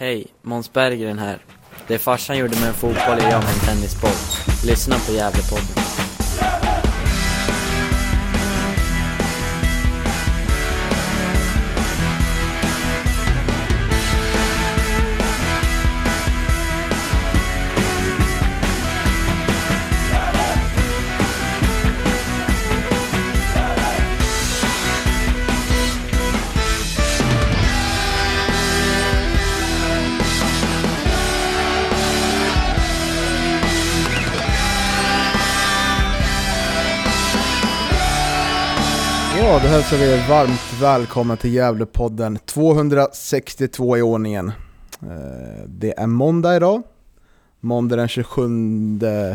Hej, Måns Berggren här. Det farsan gjorde med en fotboll är jag med en tennisboll. Lyssna på Gävlepodden. Då hälsar vi er varmt välkomna till Gävlepodden 262 i ordningen. Eh, Det är måndag idag, måndag den 27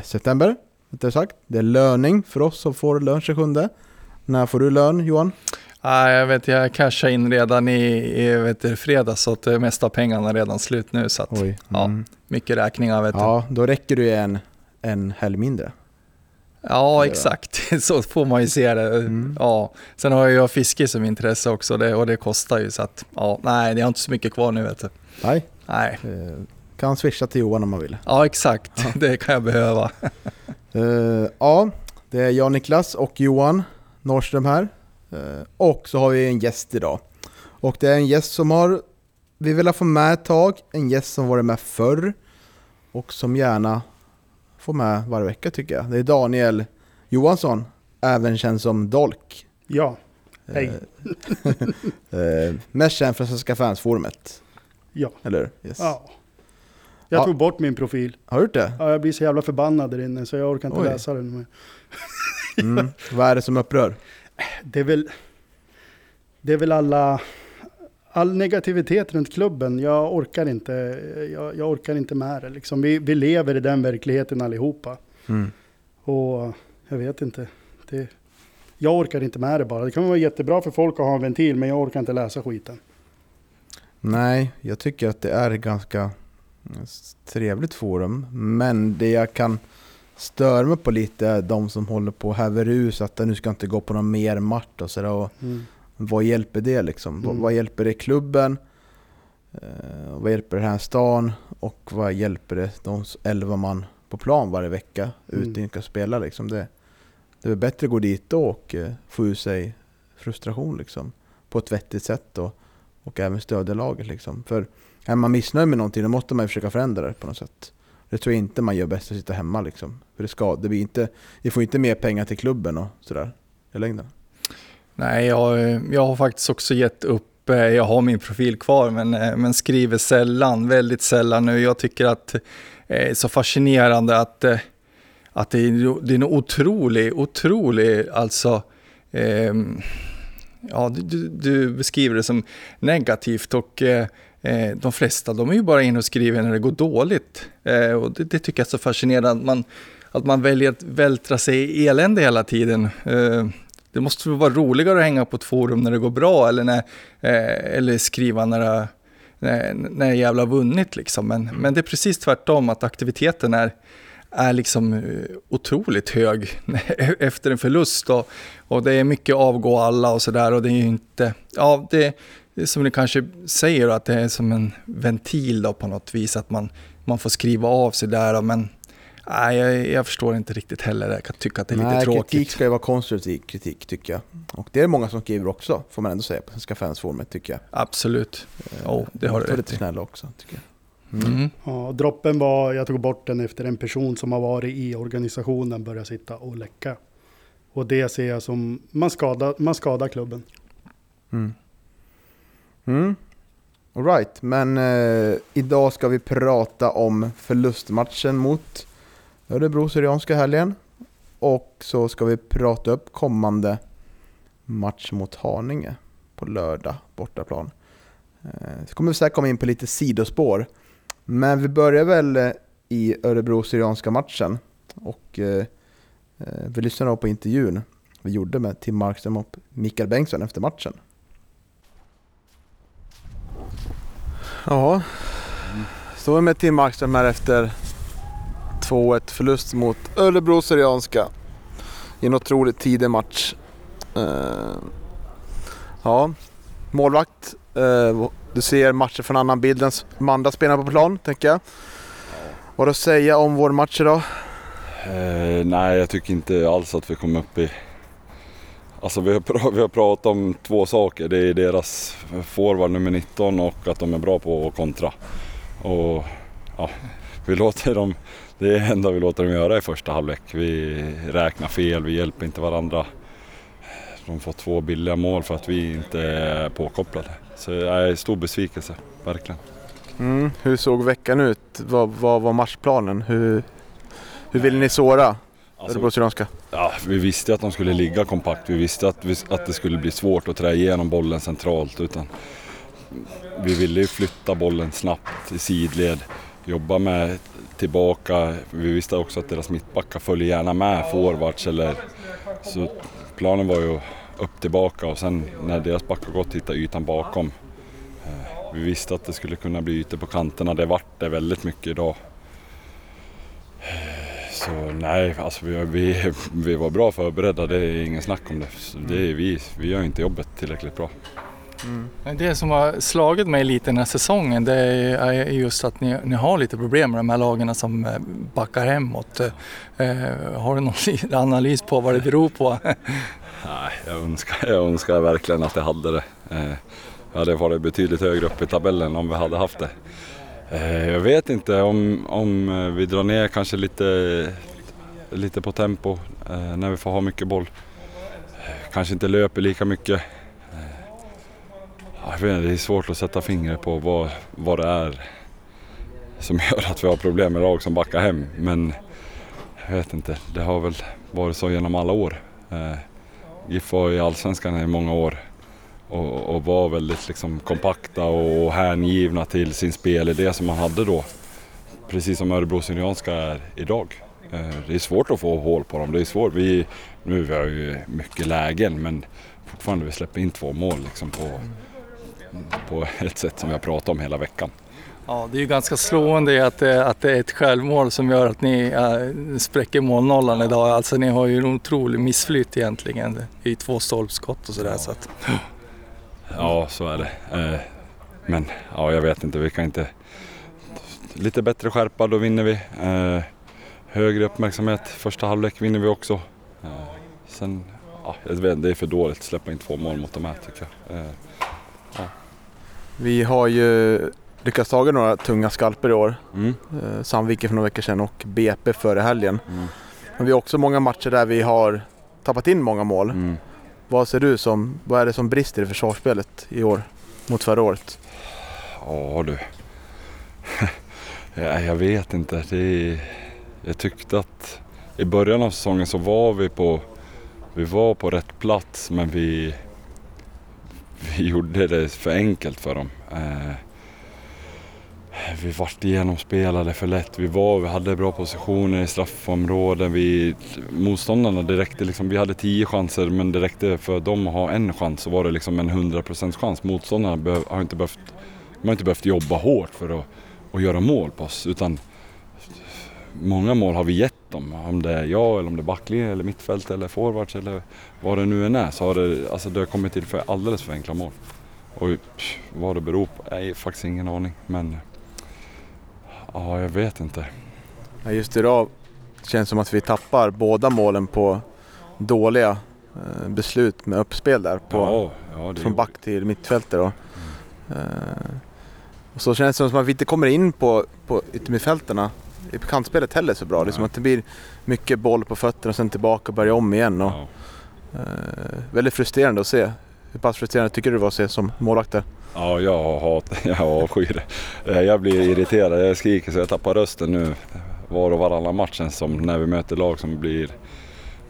september, rättare sagt. Det är löning för oss som får lön 27. När får du lön Johan? Ah, jag vet, jag cashade in redan i, i vet du, fredags så att det mesta av pengarna är redan slut nu. Så att, Oj. ja, Mm. mycket räkningar vet du. Ja, då räcker det en, en helg mindre. Ja, exakt. Så får man ju se det. Mm. Ja. Sen har jag fiske som intresse också det, och det kostar ju så att, ja, nej, det har inte så mycket kvar nu vet du. Nej, Nej, eh, kan swisha till Johan om man vill. ja exakt. Ja. Det kan jag behöva. Eh, ja, det är jag, Niklas och Johan Norrström här. Eh, och så har vi en gäst idag. Och det är en gäst som har vi vill få med ett tag, en gäst som varit med förr och som gärna får med varje vecka tycker jag. Det är Daniel Johansson, även känd som Dolk. Ja, hej. Eh, eh, mest känd från Svenska fansforumet, Ja. eller hur? Yes. ja. Jag Ja. tog bort min profil. Har du gjort det? Ja, jag blir så jävla förbannad där inne så jag orkar inte Oj. läsa den. mer. Mm. Vad är det som upprör? Det är väl, det är väl alla, all negativitet runt klubben. Jag orkar inte, jag, jag orkar inte med det. Liksom. Vi, vi lever i den verkligheten allihopa. Mm. Och jag vet inte. Det, jag orkar inte med det bara. Det kan vara jättebra för folk att ha en ventil, men jag orkar inte läsa skiten. Nej, jag tycker att det är ett ganska trevligt forum. Men det jag kan störa mig på lite är de som håller på och häver ur så att nu ska inte gå på någon mer match och sådär. Och Mm. Vad hjälper det liksom? Vad, Mm. vad hjälper det klubben? Eh, vad hjälper det här stan? Och vad hjälper det de s- elva man på plan varje vecka Mm. ute och spela liksom? Det, det är bättre att gå dit då och eh, få ur sig frustration liksom. På ett vettigt sätt då. Och även stödja laget liksom. För är man missnöjd med någonting då måste man försöka förändra det på något sätt. Det tror jag inte man gör bäst att sitta hemma liksom. För det, ska, det blir inte, vi får inte mer pengar till klubben och sådär i längden. Nej, jag, jag har faktiskt också gett upp. Eh, jag har min profil kvar men, eh, men skriver sällan, väldigt sällan nu. Jag tycker att det är så fascinerande att, att det, är, det är en otrolig, otrolig, alltså, eh, ja, du- du, beskriver det som negativt och eh, eh, de flesta de är ju bara inne och skriver när det går dåligt. Eh, och det, det tycker jag är så fascinerande att man, att man väljer att vältra sig i elände hela tiden. Det måste väl vara roligare att hänga på ett forum när det går bra eller, när, eh, eller skriva när det, när, när jag jävla vunnit liksom. Men, men det är precis tvärtom, att aktiviteten är, är liksom eh, otroligt hög efter en förlust. Och, och det är mycket avgå alla och sådär och det är ju inte, ja det, det är som ni kanske säger att det är som en ventil då på något vis, att man, man får skriva av sig där. Men nej, jag, jag förstår inte riktigt heller, jag kan tycka att det är lite Nej, tråkigt. kritik ska ju vara konstruktiv kritik tycker jag. Och det är många som skriver också, får man ändå säga, på Svenska fansforumet tycker jag. Absolut. Eh, Oh, det har du rätt lite i. snälla också, tycker jag. Mm. Mm. Ja, droppen var, jag tog bort den efter en person som har varit i organisationen började sitta och läcka. Och det ser jag som, man skadar, man skadar klubben. Mm. Mm. All right, men eh, idag ska vi prata om förlustmatchen mot Örebro Syrianska helgen. Och så ska vi prata upp kommande match mot Haninge på lördag, bortaplan. Eh, så kommer vi säkert komma in på lite sidospår. Men vi börjar väl eh, i Örebro Syrianska matchen. Och eh, vi lyssnar då på intervjun vi gjorde med Tim Markström och Mikael Bengtsson efter matchen. Ja, står vi med Tim Markström här efter 2-1 förlust mot Örebro Syrianska i en otroligt tidig match. Eh, ja, målvakt eh, Du ser matcher från annan bild än de andra spelarna på plan, tänker jag. Vad har du att säga om vår match idag? Eh, nej, jag tycker inte alls att vi kom upp i... Alltså vi har, pr vi har pratat om två saker. Det är deras forward nummer 19 och att de är bra på att kontra. Och ja, vi låter dem... Det är det enda vi låter dem göra i första halvlek. Vi räknar fel, vi hjälper inte varandra. De får två billiga mål för att vi inte är påkopplade. Så jag är stor besvikelse, verkligen. Mm, hur såg veckan ut? Vad, vad var matchplanen? Hur, hur ville ni såra Alltså, Örebro Syrianska? Ja, vi visste att de skulle ligga kompakt. Vi visste att, vi, att det skulle bli svårt att trä igenom bollen centralt. Utan vi ville ju flytta bollen snabbt i sidled, jobba med tillbaka. Vi visste också att deras mittbackar följer gärna med forwards. Eller, så planen var ju upp tillbaka och sen när deras backar gått hitta ytan bakom. Eh, vi visste att det skulle kunna bli ytor på kanterna. Det vart det väldigt mycket idag. Eh, så nej, alltså vi, vi, vi var bra förberedda, det är ingen snack om det. Det är vi, vi gör inte jobbet tillräckligt bra. Mm. Det som har slagit mig lite den här säsongen det är just att ni, ni har lite problem med de här lagarna som eh, backar hemåt. Eh, har du någon analys på vad det beror på? Nej, jag önskar, jag önskar verkligen att jag hade det. Eh, Jag hade varit betydligt högre upp i tabellen om vi hade haft det. Eh, Jag vet inte om, om eh, vi drar ner kanske lite, lite på tempo eh, när vi får ha mycket boll. Eh, kanske inte löper lika mycket. Eh, Jag vet inte, det är svårt att sätta fingret på vad, vad det är som gör att vi har problem med lag som backar hem. Men jag vet inte, det har väl varit så genom alla år. Eh, GIF var i Allsvenskan i många år och, och var väldigt liksom kompakta och hängivna till sin spelidé som man hade då. Precis som Örebro Syrianska är idag. Eh, Det är svårt att få hål på dem. Det är svårt. Vi, nu har vi ju mycket lägen men fortfarande vi släpper in två mål liksom på, på ett sätt som vi har pratat om hela veckan. Ja, det är ju ganska slående att, det- att det är ett självmål som gör att ni äh, spräcker målnollan idag. Alltså ni har ju en otrolig missflytt egentligen i två stolpskott och sådär. Så att, Ja, så är det. Eh, Men ja, jag vet inte, vi kan inte... Lite bättre skärpa, då vinner vi. Eh, Högre uppmärksamhet, första halvlek vinner vi också. Eh, Sen, ja, jag vet, inte, det är för dåligt att släppa in två mål mot de här tycker jag. Eh, Vi har ju lyckats ta några tunga skalper i år. Mm, Eh, Sandviken för några veckor sedan och BP före helgen. mm, Men vi har också många matcher där vi har tappat in många mål. mm. Vad ser du som, vad är det som brister i försvarsspelet i år mot förra året? Ja du. ja, jag vet inte. Det jag tyckte att i början av säsongen så var vi på, vi var på rätt plats men vi, vi gjorde det för enkelt för dem. Eh, vi vart genomspelade för lätt. Vi, var, vi hade bra positioner i straffområden. Vi, motståndarna, det räckte liksom, vi hade tio chanser men det räckte för dem att ha en chans så var det liksom en 100% chans. Motståndarna behöv, har inte behövt de har inte behövt jobba hårt för att, att göra mål på oss utan många mål har vi gett dem. Om det är jag eller om det är backlinje eller mittfält eller forwards eller vad det nu än är så har det, alltså det har kommit till för alldeles för enkla mål. Och pff, vad det beror på, jag har faktiskt ingen aning men ja, jag vet inte. Just idag känns det som att vi tappar båda målen på dåliga eh, beslut med uppspel där. På, ja, ja, från back till mittfältare då. Eh, och så känns det som att vi inte kommer in på, på yttermittfältarna i kantspelet heller så bra. Det är som att det blir mycket boll på fötterna och sen tillbaka och börja om igen. Och, Ja. eh, väldigt frustrerande att se. Hur pass frustrerande tycker du det var att se som målvakt där? Ja, jag hatar, jag avskyr det. Eh, Jag blir irriterad, jag skriker så jag tappar rösten nu var och varannan match som när vi möter lag som blir,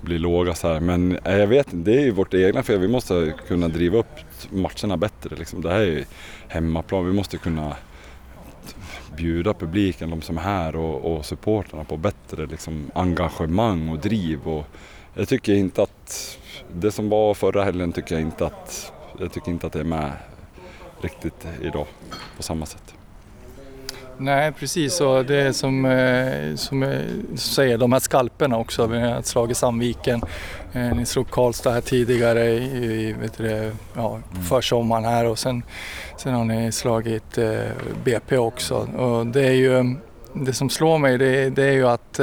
blir låga så här. Men eh, jag vet inte, det är ju vårt egna fel. Vi måste kunna driva upp matcherna bättre. Liksom. Det här är ju hemmaplan, vi måste kunna bjuda publiken, de som är här och, och supportrarna på bättre liksom, engagemang och driv. Och jag tycker inte att det som var förra helgen tycker jag inte att, jag tycker inte att det är med riktigt idag på samma sätt. Nej, precis. Och det är som, eh, som eh, säger, de här skalperna också. Vi har slagit Sandviken. Eh, ni slog Karlstad här tidigare i, vet du, ja, försommaren här och sen, sen har ni slagit BP också. Och det är ju, det som slår mig det, det är ju att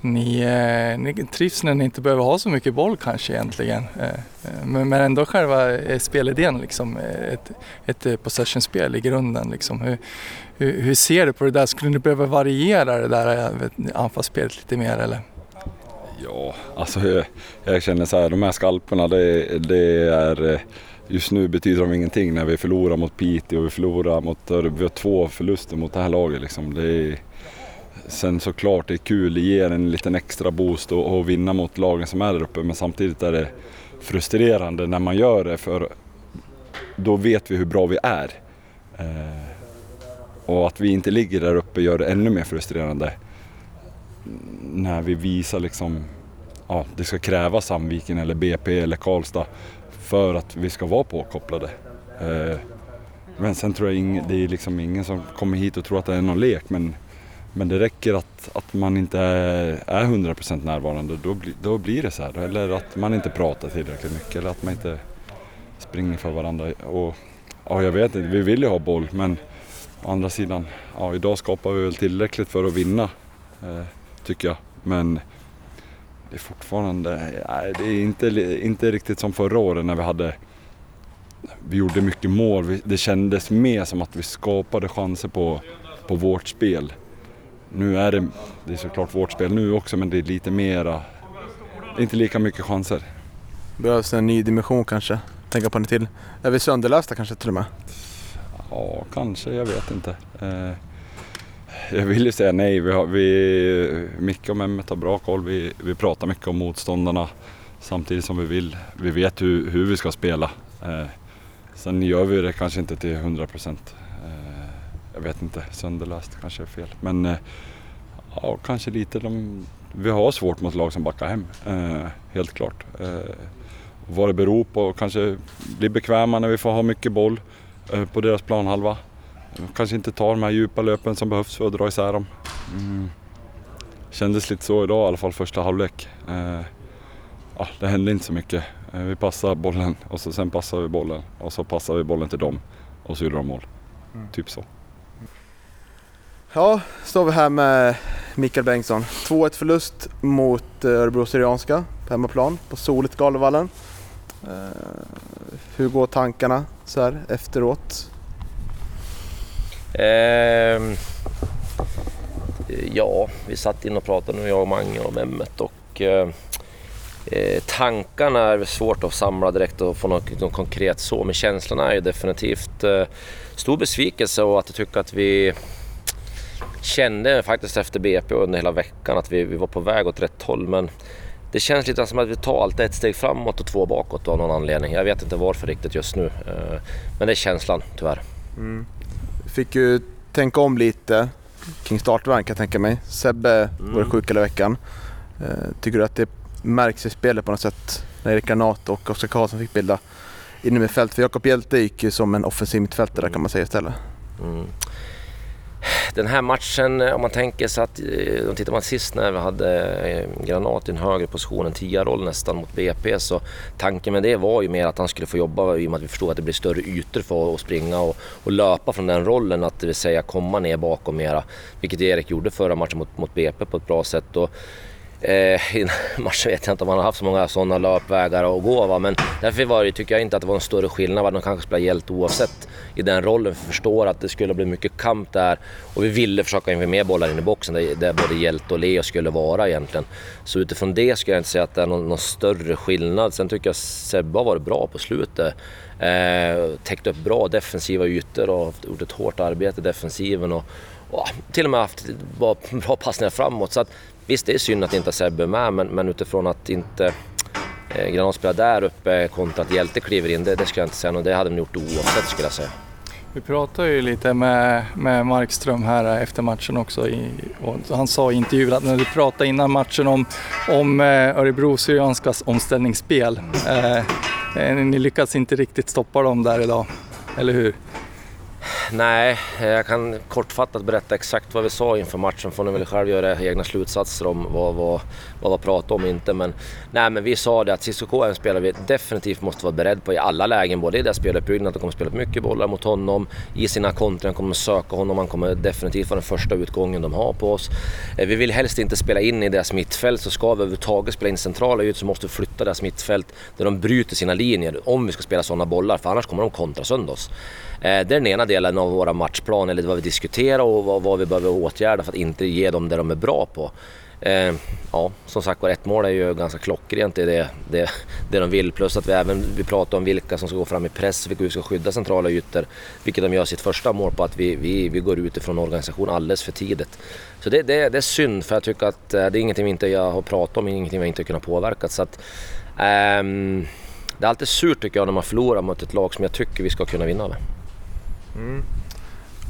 ni, eh, ni trivs när ni inte behöver ha så mycket boll kanske egentligen. Eh, eh, men, men ändå själva spelidén, liksom, ett, ett possession-spel i grunden. Liksom. Hur, hur, hur, ser du på det där? Skulle ni behöva variera det där eh, anfallsspelet lite mer eller? Ja, alltså jag, jag känner så här, de här skalperna det, det är eh, Just nu betyder de ingenting när vi förlorar mot Piteå och vi förlorar mot Vi har två förluster mot det här laget liksom. Det är, Sen såklart, det är kul, det ger en liten extra boost och, och vinna mot lagen som är där uppe men samtidigt är det frustrerande när man gör det för då vet vi hur bra vi är. Eh, och att vi inte ligger där uppe gör det ännu mer frustrerande. När vi visar liksom, ja det ska krävas Sandviken eller BP eller Karlstad för att vi ska vara påkopplade. Eh, men sen tror jag ing, det är liksom ingen som kommer hit och tror att det är någon lek men men det räcker att, att man inte är, är 100% närvarande, då, bli, då blir det så här. Eller att man inte pratar tillräckligt mycket eller att man inte springer för varandra. Och, ja, jag vet inte, vi vill ju ha boll men å andra sidan, ja, idag skapar vi väl tillräckligt för att vinna, eh, tycker jag. Men det är fortfarande, nej, det är inte, inte riktigt som förra året när vi hade vi gjorde mycket mål. Det kändes mer som att vi skapade chanser på, på vårt spel. Nu är det, det är såklart vårt spel nu också men det är lite mera, inte lika mycket chanser. Behövs en ny dimension kanske? Tänka på det till. Är vi sönderlästa kanske till och med? Ja, kanske. Jag vet inte. Eh, jag vill ju säga nej. Vi har, vi, Micke och Mehmet har bra koll. Vi, vi pratar mycket om motståndarna samtidigt som vi vill. Vi vet hur, hur vi ska spela. Eh, sen gör vi det kanske inte till 100 procent eh, jag vet inte, sönderläst kanske är fel. Men eh, ja, kanske lite. De, vi har svårt mot lag som backar hem, eh, helt klart. Vad det beror på, kanske bli bekväma när vi får ha mycket boll eh, på deras planhalva. Kanske inte tar de här djupa löpen som behövs för att dra isär dem. Mm. Kändes lite så idag i alla fall första halvlek. Eh, ja, det hände inte så mycket. Eh, vi passade bollen och så, sen passade vi bollen och så passade vi bollen till dem och så gjorde de mål. Mm. Typ så. Ja, står vi här med Mikael Bengtsson. 2-1 förlust mot eh, Örebro Syrianska på hemmaplan på soligt Galevallen. Eh, hur går tankarna så här efteråt? Eh, ja, vi satt in och pratade nu jag och Mange och Mehmet och eh, tankarna är svårt att samla direkt och få något, något konkret så, men känslorna är ju definitivt eh, stor besvikelse och att jag tycker att vi kände faktiskt efter BP under hela veckan att vi, vi var på väg åt rätt håll. Men det känns lite som att vi tar alltid ett steg framåt och två bakåt av någon anledning. Jag vet inte varför riktigt just nu. Eh, men det är känslan tyvärr. Mm. Fick ju tänka om lite kring startvagn kan jag tänka mig. Sebbe mm. var sjuk hela veckan. Eh, tycker du att det märks i spelet på något sätt när Erik Granat och Oskar Karlsson fick bilda inne fält? För Jakob Hjelte gick ju som en offensiv mittfältare mm. kan man säga istället. Mm den här matchen, eh, om man tänker sig att, eh, om tittar man sist när vi hade eh, Granat i en högre position, en tia-roll nästan mot BP, så tanken med det var ju mer att han skulle få jobba i och med att vi förstod att det blir större ytor för att springa och, och löpa från den rollen, att det vill säga komma ner bakom mera, vilket Erik gjorde förra matchen mot, mot BP på ett bra sätt. Och, Eh, innan matchen vet jag inte om han har haft så många sådana löpvägar att gå va? men därför var det, tycker jag inte att det var en större skillnad. De kanske spelar hjälte oavsett i den rollen. För förstår att det skulle bli mycket kamp där och vi ville försöka få mer bollar in i boxen där, där både hjälte och Leo skulle vara egentligen. Så utifrån det skulle jag inte säga att det är någon, någon större skillnad. Sen tycker jag Sebbe har varit bra på slutet. Eh, täckt upp bra defensiva ytor och gjort ett hårt arbete i defensiven. Och, och till och med haft bra, bra passningar framåt. Så att, Visst, det är synd att inte Sebbe är med, men, men utifrån att inte eh, Granat spelar där uppe kontra att Hjälte kliver in, det, det skulle jag inte säga. Och det hade de gjort oavsett skulle jag säga. Vi pratade ju lite med, med Markström här efter matchen också. I, han sa i intervjun att när du pratade innan matchen om, om eh, Örebro Syrianskas omställningsspel. Eh, eh, ni lyckas inte riktigt stoppa dem där idag, eller hur? Nej, jag kan kortfattat berätta exakt vad vi sa inför matchen. Får ni väl själv göra egna slutsatser om vad, vad, vad vi pratade om inte. Men, nej, men vi sa det att Cissoko är en spelare vi definitivt måste vara beredd på i alla lägen. Både i det speluppbyggnaden, att de kommer spela mycket bollar mot honom. I sina kontringar kommer söka honom. Han kommer definitivt vara den första utgången de har på oss. Eh, vi vill helst inte spela in i deras mittfält. Så ska vi överhuvudtaget spela in centrala ut så måste vi flytta deras mittfält där de bryter sina linjer. Om vi ska spela sådana bollar. För annars kommer de kontra sönder oss. Eh, det är den ena delen av våra matchplan, eller vad vi diskuterar och vad, vi behöver åtgärda för att inte ge dem det de är bra på. Eh, ja, som sagt var, ett mål är ju ganska klockrent i det, det, det de vill. Plus att vi även vi pratar om vilka som ska gå fram i press, vilka vi ska skydda centrala ytor. Vilket de gör sitt första mål på, att vi, vi, vi går utifrån organisation alldeles för tidigt. Så det, det, det är synd, för jag tycker att eh, det är ingenting vi inte jag har pratat om, ingenting vi inte har kunnat påverka. Så att, ehm, det är alltid surt tycker jag när man förlorar mot ett lag som jag tycker vi ska kunna vinna med. Mm.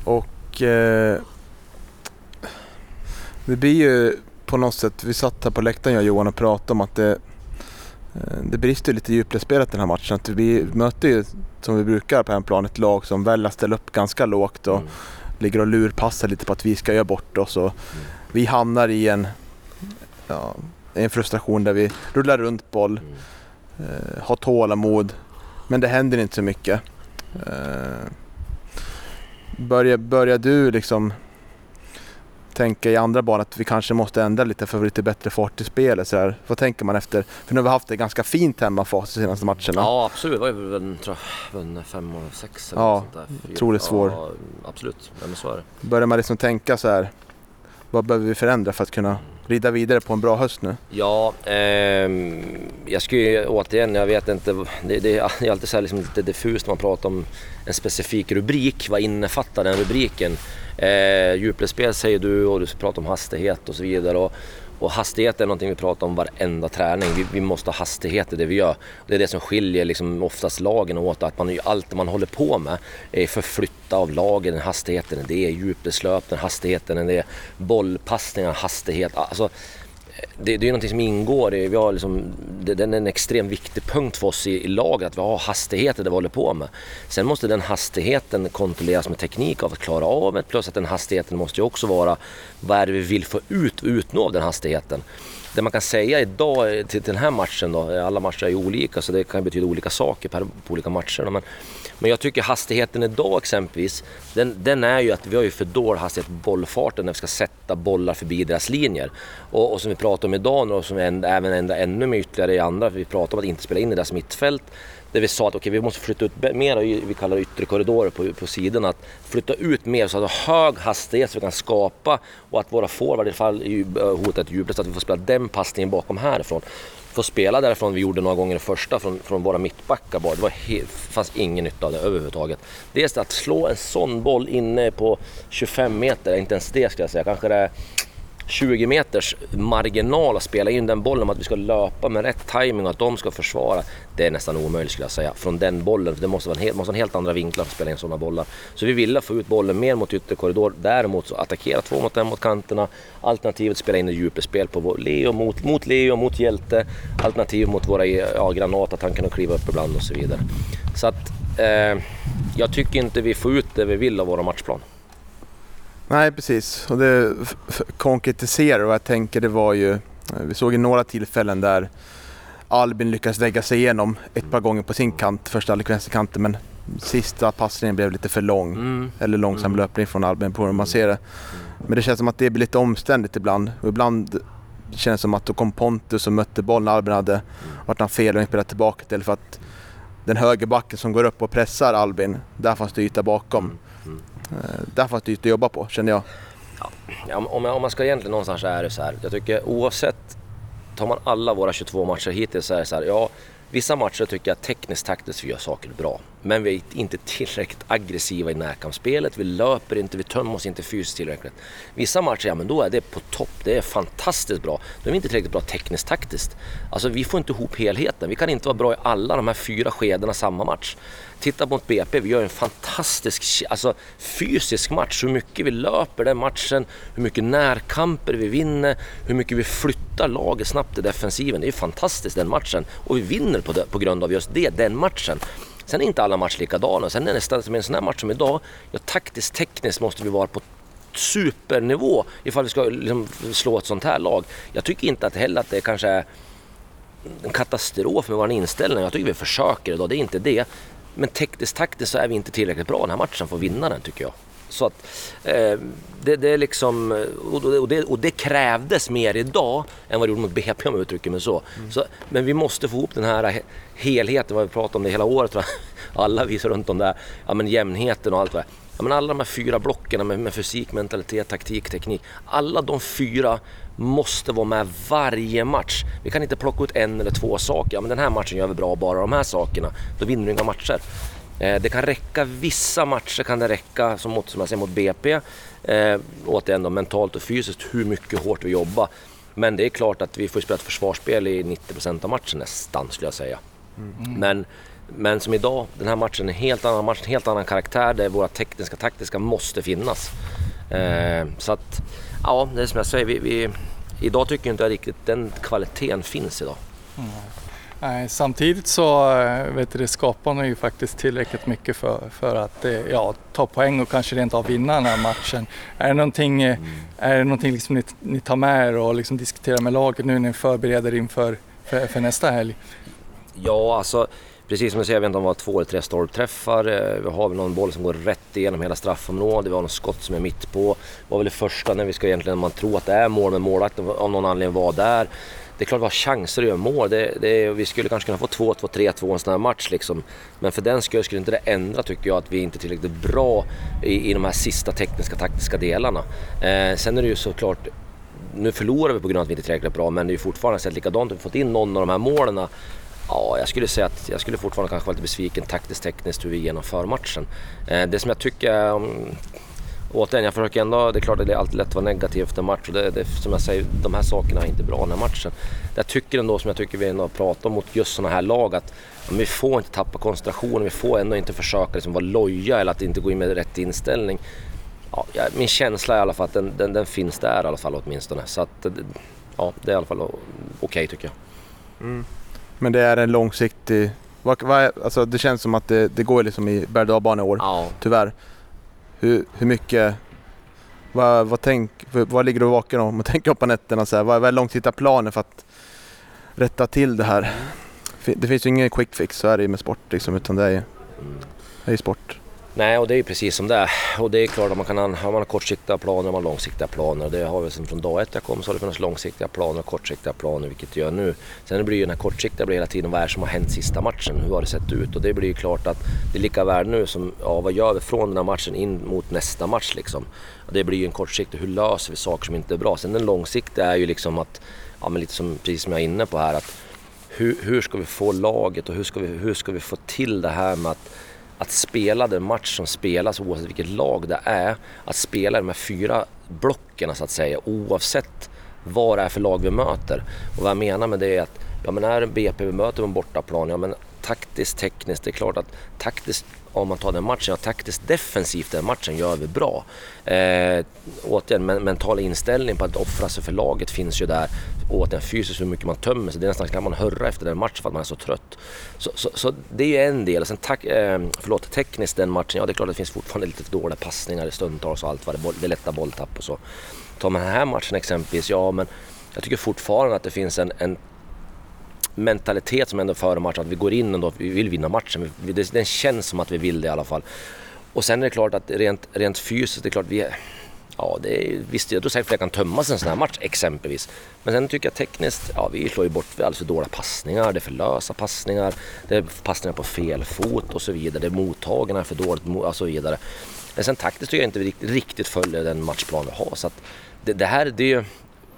Och eh, det blir ju på något sätt, vi satt här på läktaren jag och Johan och pratade om att det, eh, det brister lite i djupledsspelet den här matchen. Att vi möter ju som vi brukar på hemplan ett lag som väljer att ställa upp ganska lågt och mm. ligger och lurpassar lite på att vi ska göra bort oss. Och mm. Vi hamnar i en, ja, en frustration där vi rullar runt boll, mm. eh, har tålamod men det händer inte så mycket. Eh, Börjar, börjar du liksom tänka i andra banor att vi kanske måste ändra lite för att få lite bättre fart i spelet? Så här. Vad tänker man efter? För nu har vi haft det ganska fint hemmafas de senaste matcherna. Ja absolut, det var ju jag, fem och sex eller Ja, otroligt svår. Ja, absolut, men så är det. Börjar man liksom tänka så här, vad behöver vi förändra för att kunna rida vidare på en bra höst nu? Ja, eh, jag skulle ju återigen, jag vet inte, det, det är alltid så här liksom lite diffust när man pratar om en specifik rubrik. Vad innefattar den rubriken? Eh, djupledsspel säger du och du pratar om hastighet och så vidare. Och, och hastighet är någonting vi pratar om varenda träning. Vi, vi måste ha hastighet i det vi gör. Det är det som skiljer liksom oftast lagen åt. Att man, allt man håller på med är förflytta av lagen, hastigheten, det är djupledslöpningen, hastigheten, det är bollpassningar, hastighet. Alltså, det, det är någonting som ingår i, vi har liksom, det, den är en extremt viktig punkt för oss i, i laget, att vi har hastigheter det vi håller på med. Sen måste den hastigheten kontrolleras med teknik av att klara av det, plus att den hastigheten måste ju också vara, vad är det vi vill få ut och utnå av den hastigheten? Det man kan säga idag eh, till, till den här matchen då, alla matcher är ju olika så det kan betyda olika saker på olika matcher. Men men jag tycker hastigheten idag exempelvis, den, den är ju att vi har ju för dålig hastighet på bollfarten när vi ska sätta bollar förbi deras linjer. Och, och som vi pratar om idag och som även ändrar ännu mer ytterligare i andra, vi pratar om att inte spela in i deras mittfält. Där vi sa att okay, vi måste flytta ut mer, vi kallar det yttre korridorer på, på sidorna. Att flytta ut mer så att vi har hög hastighet så vi kan skapa och att våra forward, ifall eh, hotet djupet så att vi får spela den passningen bakom härifrån få spela därifrån vi gjorde några gånger i första från, från våra mittbackar bara. Det var helt, fanns ingen nytta av det överhuvudtaget. Dels att slå en sån boll inne på 25 meter, inte ens det ska jag säga, kanske det är 20 meters marginal att spela in den bollen, att vi ska löpa med rätt timing och att de ska försvara. Det är nästan omöjligt skulle jag säga, från den bollen. Det måste vara en helt, måste vara en helt andra vinklar för att spela in sådana bollar. Så vi ville få ut bollen mer mot ytterkorridor. Däremot så attackera två mot en mot kanterna. Alternativet spela in ett spel på vår Leo mot, mot Leo, mot Hjälte. Alternativ mot våra ja, Granat, att han kan kliva upp ibland och så vidare. Så att eh, jag tycker inte vi får ut det vi vill av våra matchplan. Nej precis, och det konkretiserar och jag tänker det var ju, vi såg i några tillfällen där Albin lyckades lägga sig igenom ett par gånger på sin kant, första vänsterkanten men sista passningen blev lite för lång. Mm. Eller långsam mm. löpning från Albin på hur man ser det. Men det känns som att det blir lite omständigt ibland. Och ibland känns det som att då kom Pontus och mötte bollen. Albin hade varit han fel och spelat tillbaka till för att den högerbacken som går upp och pressar Albin, där fanns det yta bakom. Mm. att Eh, det är att jobba på känner jag. Ja, om, om man ska egentligen någonstans så är det så här. Jag tycker oavsett, tar man alla våra 22 matcher hittills så är det så här. Ja, vissa matcher tycker jag tekniskt taktiskt vi gör saker bra. Men vi är inte tillräckligt aggressiva i närkampsspelet. Vi löper inte, vi tömmer oss inte fysiskt tillräckligt. Vissa matcher, ja men då är det på topp. Det är fantastiskt bra. Då är vi inte tillräckligt bra tekniskt taktiskt. Alltså vi får inte ihop helheten. Vi kan inte vara bra i alla de här fyra skedena samma match. Titta mot BP, vi gör en fantastisk alltså, fysisk match. Hur mycket vi löper den matchen, hur mycket närkamper vi vinner, hur mycket vi flyttar laget snabbt i defensiven. Det är fantastiskt den matchen och vi vinner på, det, på grund av just det, den matchen. Sen är inte alla matcher likadana. Sen är nästan som en sån här match som idag, ja, taktiskt tekniskt måste vi vara på supernivå ifall vi ska liksom slå ett sånt här lag. Jag tycker inte att heller att det kanske är en katastrof med vår inställning. Jag tycker vi försöker idag, det är inte det. Men tekniskt taktiskt så är vi inte tillräckligt bra den här matchen för att vinna den tycker jag. Så att eh, det, det, är liksom, och det, och det, krävdes mer idag än vad det gjorde mot BP om jag uttrycker mig så. Mm. så. Men vi måste få ihop den här helheten, vad vi pratat om det hela året. Alla visar runt om det här, ja men jämnheten och allt vad ja, men alla de här fyra blocken med, med fysik, mentalitet, taktik, teknik. Alla de fyra måste vara med varje match. Vi kan inte plocka ut en eller två saker. Ja, men den här matchen gör vi bra, bara de här sakerna. Då vinner du inga matcher. Eh, det kan räcka, vissa matcher kan det räcka, som, mot, som jag säger mot BP, eh, återigen då, mentalt och fysiskt, hur mycket hårt vi jobbar. Men det är klart att vi får spela ett försvarsspel i 90% av matchen nästan, skulle jag säga. Mm. Men, men som idag, den här matchen är en helt annan match, en helt annan karaktär där våra tekniska, taktiska måste finnas. Eh, så att, ja, det är som jag säger, vi, vi, idag tycker jag inte riktigt den kvaliteten finns idag. Mm. Nej, samtidigt så eh, vet du, skapar man ju faktiskt tillräckligt mycket för, för att eh, ja, ta poäng och kanske rent av vinna den här matchen. Är det någonting, mm. är det någonting liksom ni, ni tar med er och liksom diskuterar med laget nu när ni förbereder inför för, för nästa helg? Ja, alltså precis som du säger, jag vet inte om det var två eller tre stolpträffar. Vi har väl någon boll som går rätt igenom hela straffområdet. Vi har något skott som är mitt på. Det var väl det första när vi ska egentligen, man tror att det är mål, men målvakten av någon anledning var där det är klart vi har chanser att göra mål. Det, det, vi skulle kanske kunna få 2-2, 3-2 en sån här match liksom. Men för den skull skulle inte det ändra tycker jag att vi inte är tillräckligt bra i, i de här sista tekniska, taktiska delarna. Eh, sen är det ju såklart nu förlorar vi på grund av att vi inte är tillräckligt bra men det är ju fortfarande sett likadant. Vi har fått in någon av de här målen. Ja, jag skulle säga att jag skulle fortfarande kanske vara lite besviken taktiskt tekniskt hur vi genomför matchen. Eh, det som jag tycker återigen, jag försöker ändå, det är klart att det är alltid lätt att vara negativ efter en match och det, det, som jag säger, de här sakerna är inte bra den här matchen. Jag tycker ändå, som jag tycker vi ändå har pratat om mot just sådana här lag, att vi får inte tappa koncentrationen, vi får ändå inte försöka liksom vara loja eller att inte gå in med rätt inställning. Ja, min känsla är i alla fall att den, den, den finns där i alla fall åtminstone. Så att, ja, det är i alla fall okej okay, tycker jag. Mm. Men det är en långsiktig... Alltså det känns som att det, det går liksom i berg och år, ja. tyvärr hur, hur mycket, vad, vad, tänk, vad ligger du vaken om och tänker på nätterna? Så här, vad, vad är långsiktiga planer för att rätta till det här? Det finns ju ingen quick fix, så är det ju med sport liksom, utan det är ju, det är sport. Nej, och det är ju precis som det är. Och det är klart att man kan ha man har kortsiktiga planer och man har långsiktiga planer. Det har vi sedan från dag ett jag kom så har det funnits långsiktiga planer och kortsiktiga planer, vilket det gör nu. Sen blir ju den här kortsiktiga blir hela tiden vad är det som har hänt sista matchen? Hur har det sett ut? Och det blir ju klart att det är lika värde nu som, ja vad gör vi från den här matchen in mot nästa match liksom? Och det blir ju en kortsiktig, hur löser vi saker som inte är bra? Sen den långsiktiga är ju liksom att, ja men lite som, precis som jag är inne på här, att hur, hur ska vi få laget och hur ska vi, hur ska vi få till det här med att att spela den match som spelas oavsett vilket lag det är, att spela de här fyra blocken så att säga oavsett vad det är för lag vi möter. Och vad jag menar med det är att ja, men är det BP vi möter på en bortaplan, ja men taktiskt, tekniskt, det är klart att taktiskt om man tar den matchen, ja, taktiskt defensivt den matchen gör vi bra. Eh, återigen, men, mental inställning på att offra sig för laget finns ju där. Återigen fysiskt hur mycket man tömmer sig, det är nästan kan man hurra efter den matchen för att man är så trött. Så, så, så det är ju en del. Sen tack, eh, förlåt, tekniskt den matchen, ja det är klart att det finns fortfarande lite dåliga passningar i stundtals och allt vad det, det är lätta bolltapp och så. Tar man den här matchen exempelvis, ja men jag tycker fortfarande att det finns en, en mentalitet som ändå före matchen, att vi går in och vi vill vinna matchen. Det, det känns som att vi vill det i alla fall. Och sen är det klart att rent, rent fysiskt, det är klart vi är, Ja, det är, visst, jag tror säkert fler kan tömmas en sån här match exempelvis. Men sen tycker jag tekniskt, ja vi slår ju bort alldeles för dåliga passningar, det är för lösa passningar, det är passningar på fel fot och så vidare, det är mottagarna för dåligt och så vidare. Men sen taktiskt tycker jag inte vi riktigt, riktigt följer den matchplan vi har. Så att det, det här, det är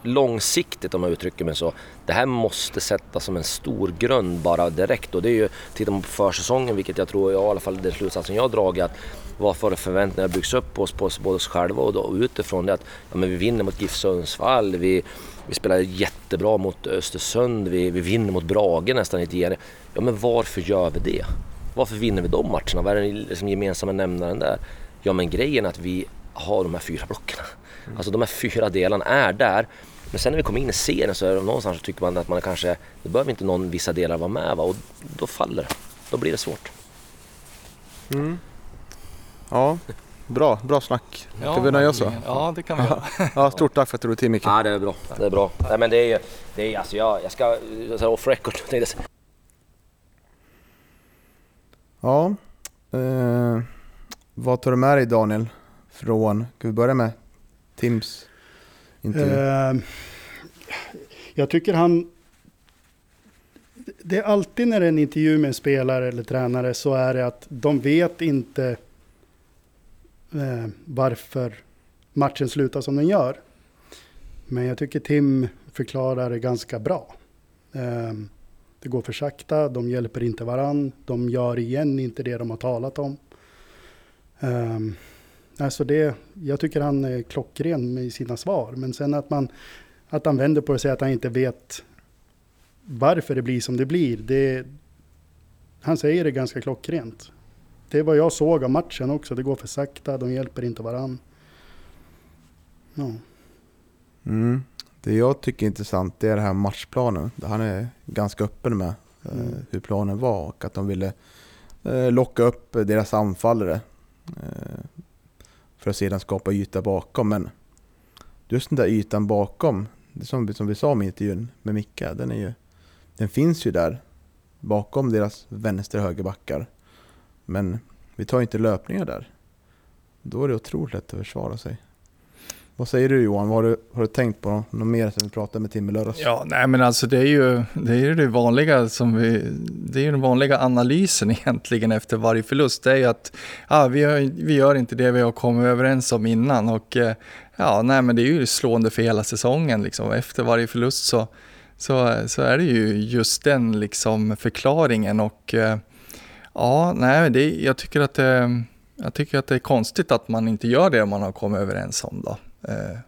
långsiktigt om jag uttrycker mig så. Det här måste sättas som en stor grund bara direkt och det är ju, tittar man på försäsongen, vilket jag tror, i alla fall den slutsatsen jag har dragit, att varför förväntningar byggs upp på oss, på oss både oss själva och, och utifrån det att ja, men vi vinner mot GIF Sundsvall, vi, vi spelar jättebra mot Östersund, vi, vi vinner mot Brage nästan i ett Ja men varför gör vi det? Varför vinner vi de matcherna? Vad är den liksom gemensamma nämnaren där? Ja men grejen är att vi har de här fyra blocken. Mm. Alltså de här fyra delarna är där. Men sen när vi kommer in i serien så är det någonstans så tycker man att man kanske, då behöver inte någon vissa delar vara med va? och då faller det. Då blir det svårt. Mm. Ja, bra, bra snack. Ja, vi nöja oss. Ja, det kan vi göra. Ja, stort tack för att du tog dig tid Micke. Ja, det är bra. Det är bra. Nej, men det är ju, det är, alltså jag, jag ska, så off record. Ja, eh, vad tar du med dig Daniel från, ska vi börja med Tims intervju? Eh, jag tycker han... Det är alltid när det är en intervju med en spelare eller tränare så är det att de vet inte eh, varför matchen slutar som den gör. Men jag tycker Tim förklarar det ganska bra. Eh, det går för sakta, de hjälper inte varann, de gör igen inte det de har talat om. Eh, alltså det, jag tycker han är klockren i sina svar, men sen att, man, att han vänder på det och säger att han inte vet varför det blir som det blir, det, han säger det ganska klockrent. Det är vad jag såg av matchen också, det går för sakta, de hjälper inte varann. Ja. Mm. Det jag tycker är intressant det är det här matchplanen. Han är ganska öppen med eh, Mm. hur planen var och att de ville eh, locka upp deras anfallare eh, för att sedan skapa yta bakom. Men just den där ytan bakom, det som, vi- som vi sa med intervjun med Micke, den, är ju, den finns ju där bakom deras vänster och högerbackar. Men vi tar inte löpningar där. Då är det otroligt lätt att försvara sig. Vad säger du Johan? Vad har, du, har du tänkt på något mer sen vi pratade med Tim i lördags? Ja, nej men alltså det är ju det, är ju det vanliga som vi, det är ju den vanliga analysen egentligen efter varje förlust. Det är ju att ja, vi, gör, vi gör inte det vi har kommit överens om innan och eh, ja, nej men det är ju slående för hela säsongen liksom. Efter varje förlust så, så, så är det ju just den liksom förklaringen och eh, ja, nej, det, jag tycker att det, jag tycker att det är konstigt att man inte gör det man har kommit överens om då. Eh,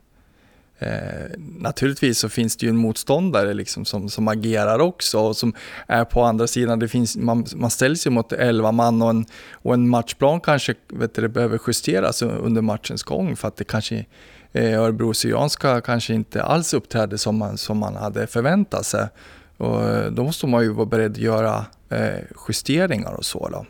Eh, naturligtvis så finns det ju en motståndare liksom som, som agerar också och som är på andra sidan. Det finns, man, man ställs ju mot 11 man och en, och en matchplan kanske vet du, behöver justeras under matchens gång för att det kanske eh, Örebro Syrianska kanske inte alls uppträdde som man, som man hade förväntat sig. Och eh, då måste man ju vara beredd att göra Eh, justeringar och så. Då.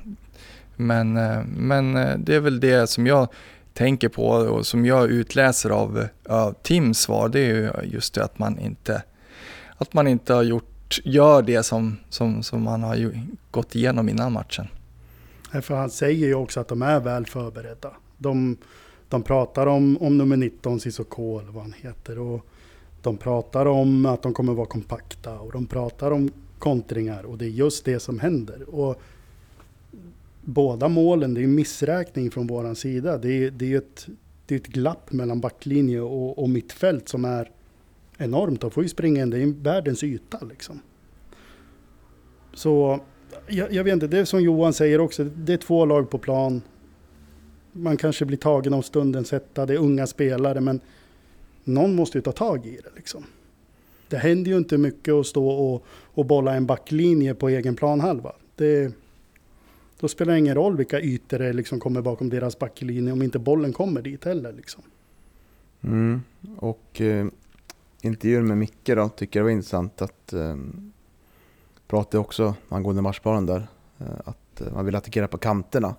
Men, eh, men eh, det är väl det som jag tänker på och som jag utläser av, av Tims svar, det är ju just det att man inte, att man inte har gjort, gör det som, som, som man har ju, gått igenom innan matchen. För han säger ju också att de är väl förberedda. De, de pratar om, om nummer 19, Cissoko eller vad han heter. Och de pratar om att de kommer vara kompakta och de pratar om kontringar och det är just det som händer. Och båda målen, det är missräkning från våran sida. Det är, det är ett, det är ett glapp mellan backlinje och, och mittfält som är enormt. De får ju springa in, det är världens yta liksom. Så jag, jag vet inte, det är som Johan säger också, det är två lag på plan. Man kanske blir tagen av stundens hetta, det är unga spelare, men någon måste ju ta tag i det liksom. Det händer ju inte mycket att stå och, och bolla en backlinje på egen planhalva. Det, då spelar det ingen roll vilka ytor det liksom kommer bakom deras backlinje om inte bollen kommer dit heller. Liksom. Mm. Och eh, intervjun med Micke då, tycker jag var intressant att eh, prata också angående matchplanen där. Eh, att eh, man vill attackera på kanterna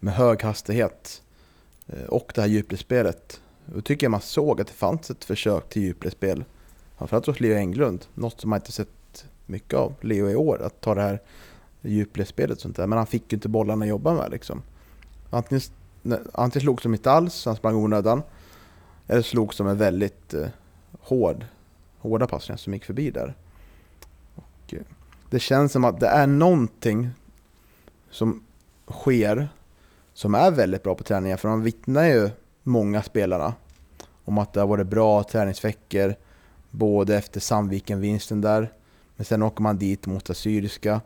med hög hastighet eh, och det här djupledsspelet. Då tycker jag man såg att det fanns ett försök till djupledsspel. Framförallt hos Leo Englund, något som man inte sett mycket av Leo i år, att ta det här djupledsspelet och sånt där. Men han fick ju inte bollarna att jobba med liksom. Antingen, antingen slogs de inte alls, han sprang onödan. Eller slogs de med väldigt eh, hård, hårda passningar som gick förbi där. Och, eh, det känns som att det är någonting som sker som är väldigt bra på träningen. För de vittnar ju många spelarna om att det har varit bra träningsveckor. Både efter Sandviken-vinsten där. Men sen åker man dit mot Assyriska.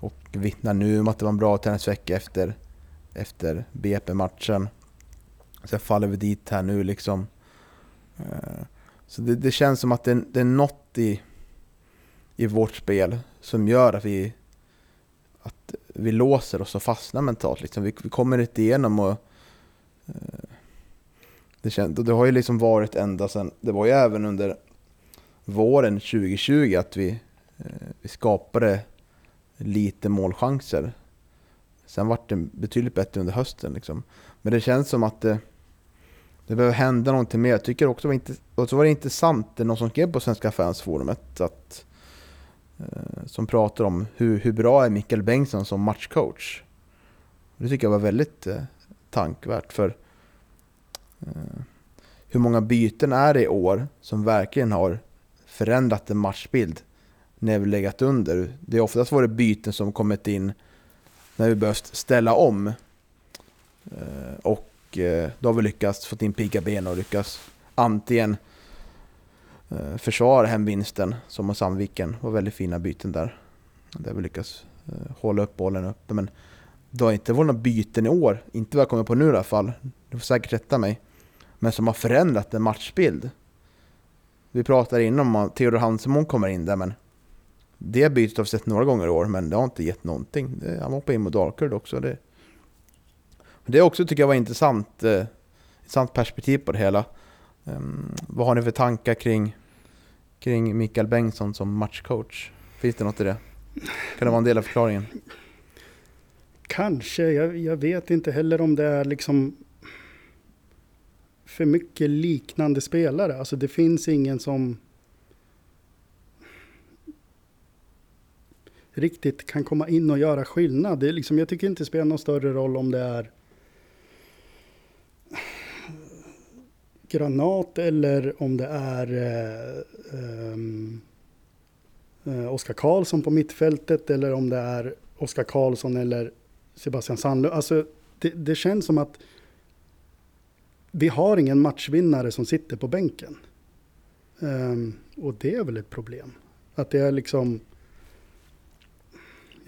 Och vittnar nu om att det var en bra träningsvecka efter, efter BP-matchen. Sen faller vi dit här nu liksom. Eh, så det, det känns som att det, det är något i, i vårt spel som gör att vi, att vi låser oss och fastnar mentalt. Liksom. Vi, vi kommer inte igenom och eh, det, känns, och det har ju liksom varit ända sedan, det var ju även under våren 2020 att vi, Eh, vi skapade lite målchanser. Sen vart det betydligt bättre under hösten liksom. Men det känns som att det, det behöver hända någonting mer. Jag tycker också var inte, och så var det intressant, det är någon som skrev på Svenska fansforumet att eh, som pratar om hur, hur bra är Mikael Bengtsson som matchcoach. Det tycker jag var väldigt eh, tankvärt för eh, hur många byten är det i år som verkligen har förändrat en matchbild när vi legat under. Det är oftast varit byten som kommit in när vi behövt ställa om. Eh, och eh, då har vi lyckats få in pigga ben och lyckats antingen eh, försvara hemvinsten som mot Sandviken. Det var väldigt fina byten där. Där vi lyckas hålla upp bollen uppe. Men det har inte varit några byten i år, inte vad jag kommer på nu i alla fall. Du får säkert rätta mig. Men som har förändrat en matchbild. Vi pratade innan om att Theodor Hansemon kommer in där men det bytet har vi sett några gånger i år men det har inte gett någonting. Han hoppade in mot Dalkurd också. Det, det också tycker jag var intressant, eh, intressant perspektiv på det hela. Um, vad har ni för tankar kring, kring Mikael Bengtsson som matchcoach? Finns det något i det? Kan det vara en del av förklaringen? Kanske, jag, jag vet inte heller om det är liksom för mycket liknande spelare. Alltså det finns ingen som riktigt kan komma in och göra skillnad. Det är liksom, jag tycker inte det spelar någon större roll om det är Granat eller om det är eh, ehm, eh, Oskar Karlsson på mittfältet eller om det är Oskar Karlsson eller Sebastian Sandlund. Alltså, det, det, känns som att vi har ingen matchvinnare som sitter på bänken. Um, och det är väl ett problem. Att det är liksom...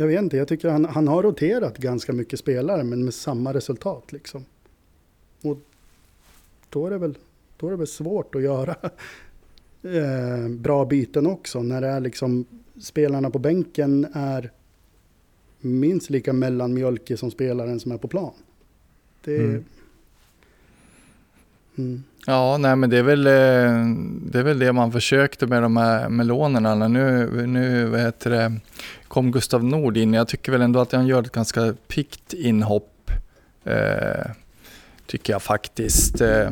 Jag vet inte, jag tycker han, han har roterat ganska mycket spelare men med samma resultat liksom. Och då är det väl, då är det väl svårt att göra eh, bra byten också när det är liksom spelarna på bänken är minst lika mellanmjölkig som spelaren som är på plan. Det, mm. Mm. Ja, nej men det är, väl, eh, det är väl det man försökte med de här melonerna. Nu, nu vad heter det, kom Gustav Nord in. Jag tycker väl ändå att han gör ett ganska pikt inhopp. Eh, tycker jag faktiskt. Eh,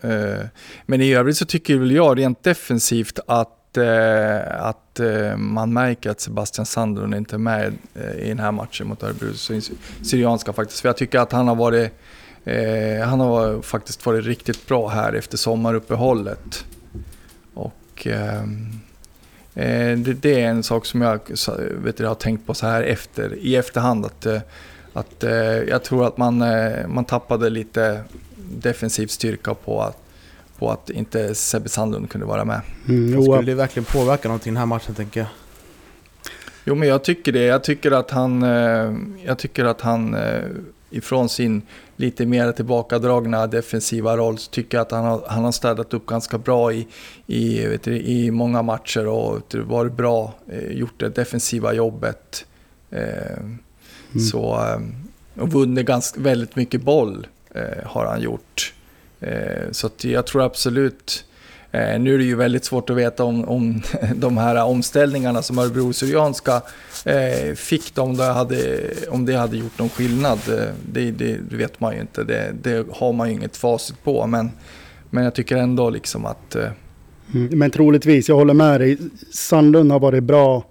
eh, men i övrigt så tycker väl jag rent defensivt att, eh, att eh, man märker att Sebastian Sandlund inte är med eh, i den här matchen mot Örebro Syrianska faktiskt. För jag tycker att han har varit Eh, han har faktiskt varit riktigt bra här efter sommaruppehållet. Och eh, eh det, det, är en sak som jag, vet har tänkt på så här efter, i efterhand. Att, eh, att eh, jag tror att man, man tappade lite defensiv styrka på att, på att inte Sebbe Sandlund kunde vara med. Mm, skulle det verkligen påverka någonting i den här matchen tänker jag? Jo men jag tycker det. Jag tycker att han, jag tycker att han ifrån sin lite mer tillbakadragna defensiva roll så tycker jag att han har, han har städat upp ganska bra i, i, vet du, i många matcher och du, varit bra, eh, gjort det defensiva jobbet. Eh, mm. så, eh, och vunnit ganska, väldigt mycket boll eh, har han gjort. Eh, så jag tror absolut Eh, nu är det ju väldigt svårt att veta om, om de här omställningarna som Örebro Syrianska eh, fick, om det, hade, om det hade gjort någon skillnad. Eh, det, det, vet man ju inte, det, det, har man ju inget facit på. Men, men jag tycker ändå liksom att... Eh... Mm, men troligtvis, jag håller med dig. Sandlund har varit bra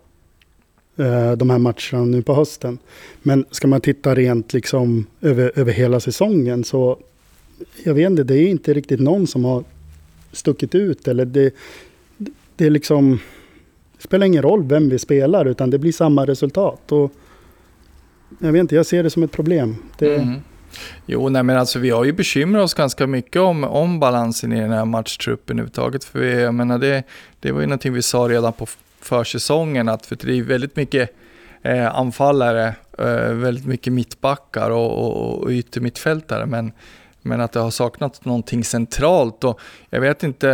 eh, de här matcherna nu på hösten. Men ska man titta rent liksom över, över hela säsongen så jag vet inte, det är inte riktigt någon som har stuckit ut. Eller det, det är liksom... Det spelar ingen roll vem vi spelar utan det blir samma resultat. Och jag vet inte, jag ser det som ett problem. Det, mm. Jo, nej men alltså vi har ju bekymrat oss ganska mycket om, om balansen i den här matchtruppen överhuvudtaget. För vi, jag menar det, det var ju någonting vi sa redan på försäsongen att för det är väldigt mycket eh, anfallare, eh, väldigt mycket mittbackar och, och, och yttermittfältare. Men men att det har saknats någonting centralt och jag vet inte,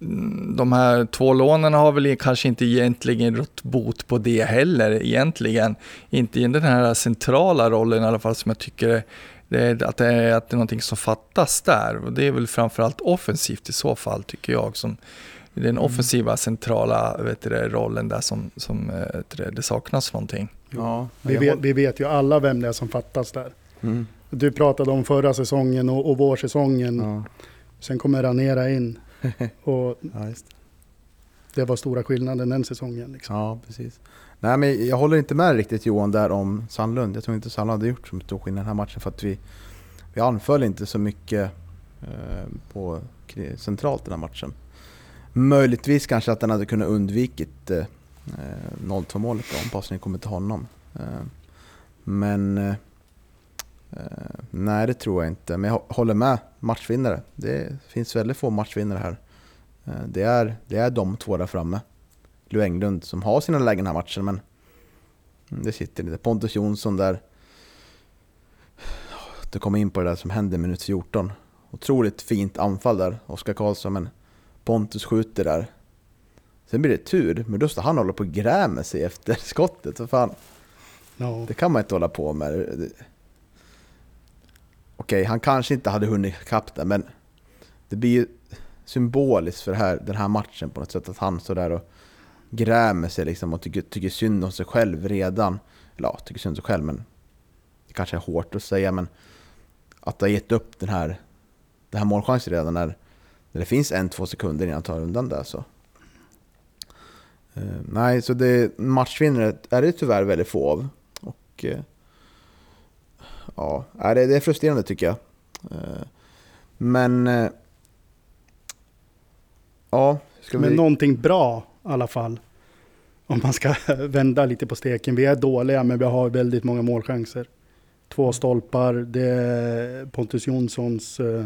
mm, de här två lånen har väl kanske inte egentligen rått bot på det heller egentligen. Inte i den här centrala rollen i alla fall som jag tycker det är, att, det är, att det är någonting som fattas där. Och det är väl framförallt offensivt i så fall tycker jag. Som, den mm. offensiva centrala vet du, rollen där som, som vet du, det saknas någonting. Ja, Vi vet, vi vet ju alla vem det är som fattas där. Mm, Du pratade om förra säsongen och, och vårsäsongen. ja, Sen kommer Ranera in. Och ja, det. var stora skillnaden den säsongen. Liksom. ja, precis. Nej, men jag håller inte med riktigt Johan där om Sandlund. Jag tror inte Sandlund hade gjort så stor skillnad i den här matchen för att vi, vi anföll inte så mycket eh, på centralt den här matchen. Möjligtvis kanske att den hade kunnat undvikit eh, eh, 0-2 målet om passningen kommit till honom. Eh, men eh, eh, nej, det tror jag inte. Men jag hå- håller med. Matchvinnare. Det finns väldigt få matchvinnare här. Eh, det, är, det är de två där framme. Lou Englund som har sina lägen den här matchen, men det sitter lite. Pontus Jonsson där. Du kommer in på det där som hände minut 14. Otroligt fint anfall där, Oskar Karlsson, men Pontus skjuter där. Sen blir det tur, men då står han och håller på och grämer sig efter skottet. Så fan, Ja. det kan man inte hålla på med. Okej, han kanske inte hade hunnit ikapp det, men det blir ju symboliskt för det här, den här matchen på något sätt. Att han står där och grämer sig liksom och tycker, tycker synd om sig själv redan. Eller ja, tycker synd om sig själv, men det kanske är hårt att säga, men att ha gett upp den här, den här målchansen redan när, när det finns en, två sekunder innan han tar undan det. Så. Eh, nej, så det, matchvinnare är det tyvärr väldigt få av. Och eh, ja, är det, är frustrerande tycker jag. Eh, men eh, ja, ska Men vi... någonting bra i alla fall. Om man ska vända lite på steken. Vi är dåliga men vi har väldigt många målchanser. Två stolpar, det är Pontus Jonssons eh,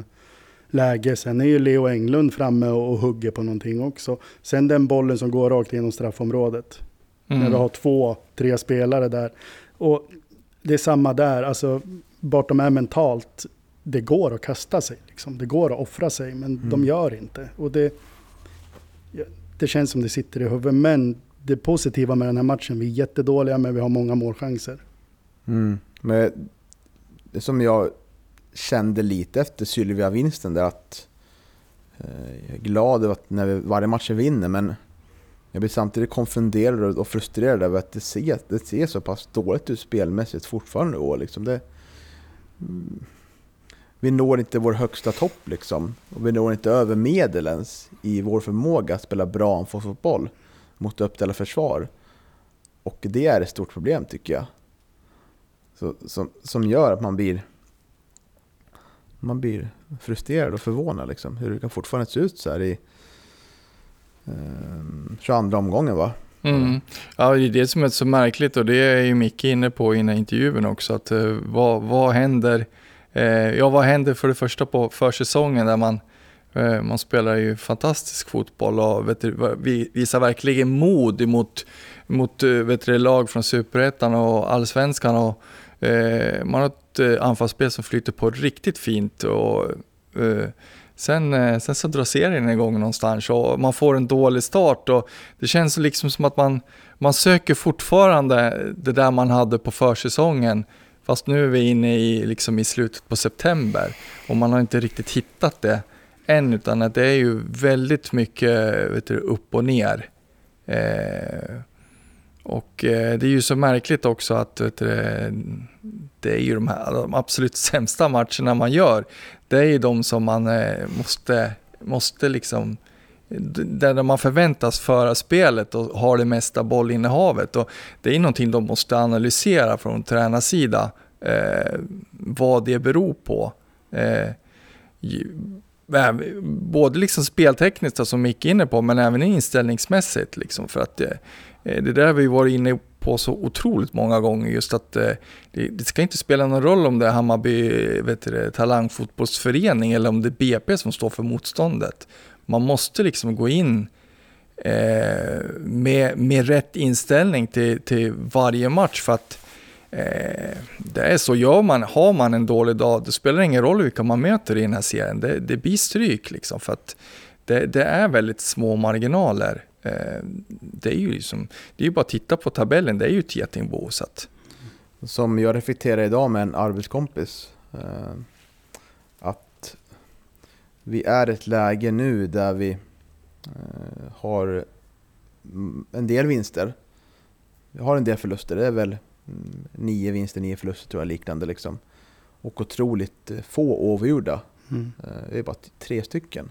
läge. Sen är ju Leo Englund framme och, hugger på någonting också. Sen den bollen som går rakt igenom straffområdet. Mm. När vi har två, tre spelare där. Och det är samma där, alltså vart de är mentalt. Det går att kasta sig, liksom. det går att offra sig, men Mm. de gör inte. Och det, det känns som det sitter i huvudet. Men det positiva med den här matchen, vi är jättedåliga men vi har många målchanser. Mm. Men det som jag kände lite efter Sylvia-vinsten där att eh, jag är glad över att när vi, varje match vi vinner men jag blir samtidigt konfunderad och- frustrerad över att det ser, det ser så pass dåligt ut spelmässigt fortfarande i år. Liksom. Det, mm, vi når inte vår högsta topp liksom. Och vi når inte över medel ens i vår förmåga att spela bra anfallsfotboll mot uppställda försvar. Och det är ett stort problem tycker jag. Så, som, som gör att man blir man blir frustrerad och förvånad liksom. Hur det kan fortfarande se ut så här i Eh, 22 omgången va? Mm. Ja, det är det som är så märkligt och det är ju Micke inne på innan intervjun också. Att, eh, vad, vad händer? Eh, ja, vad händer för det första på försäsongen där man, eh, man spelar ju fantastisk fotboll och vet du, visar verkligen mod mot, mot vet du, lag från superettan och allsvenskan. Och, eh, man har ett anfallsspel som flyter på riktigt fint. Och, eh, Sen, eh, sen så drar serien igång någonstans och man får en dålig start och det känns liksom som att man, man söker fortfarande det där man hade på försäsongen. Fast nu är vi inne i, liksom i slutet på september och man har inte riktigt hittat det än utan att det är ju väldigt mycket vet du, upp och ner. Eh, och eh, det är ju så märkligt också att vet du, det är ju de här de absolut sämsta matcherna man gör. Det är ju de som man eh, måste, måste liksom där man förväntas föra spelet och har det mesta bollinnehavet. Och det är någonting de måste analysera från tränarsida, eh, vad det beror på. Eh, både liksom speltekniskt som Micke är inne på, men även inställningsmässigt. Liksom, för att det, det där har vi varit inne på så otroligt många gånger, just att eh, det, det ska inte spela någon roll om det är Hammarby vet du, talangfotbollsförening eller om det är BP som står för motståndet. Man måste liksom gå in eh, med, med rätt inställning till, till varje match för att eh, det är så, gör man, har man en dålig dag, det spelar ingen roll vilka man möter i den här serien, det, det blir stryk liksom för att det, det är väldigt små marginaler. Eh, det är ju liksom, det är ju bara att titta på tabellen, det är ju ett getingbo så att Som jag reflekterar idag med en arbetskompis. Eh, att vi är i ett läge nu där vi eh, har en del vinster. Vi har en del förluster, det är väl mm, nio vinster, nio förluster tror jag liknande liksom. Och otroligt få oavgjorda. Mm. Det är bara tre stycken.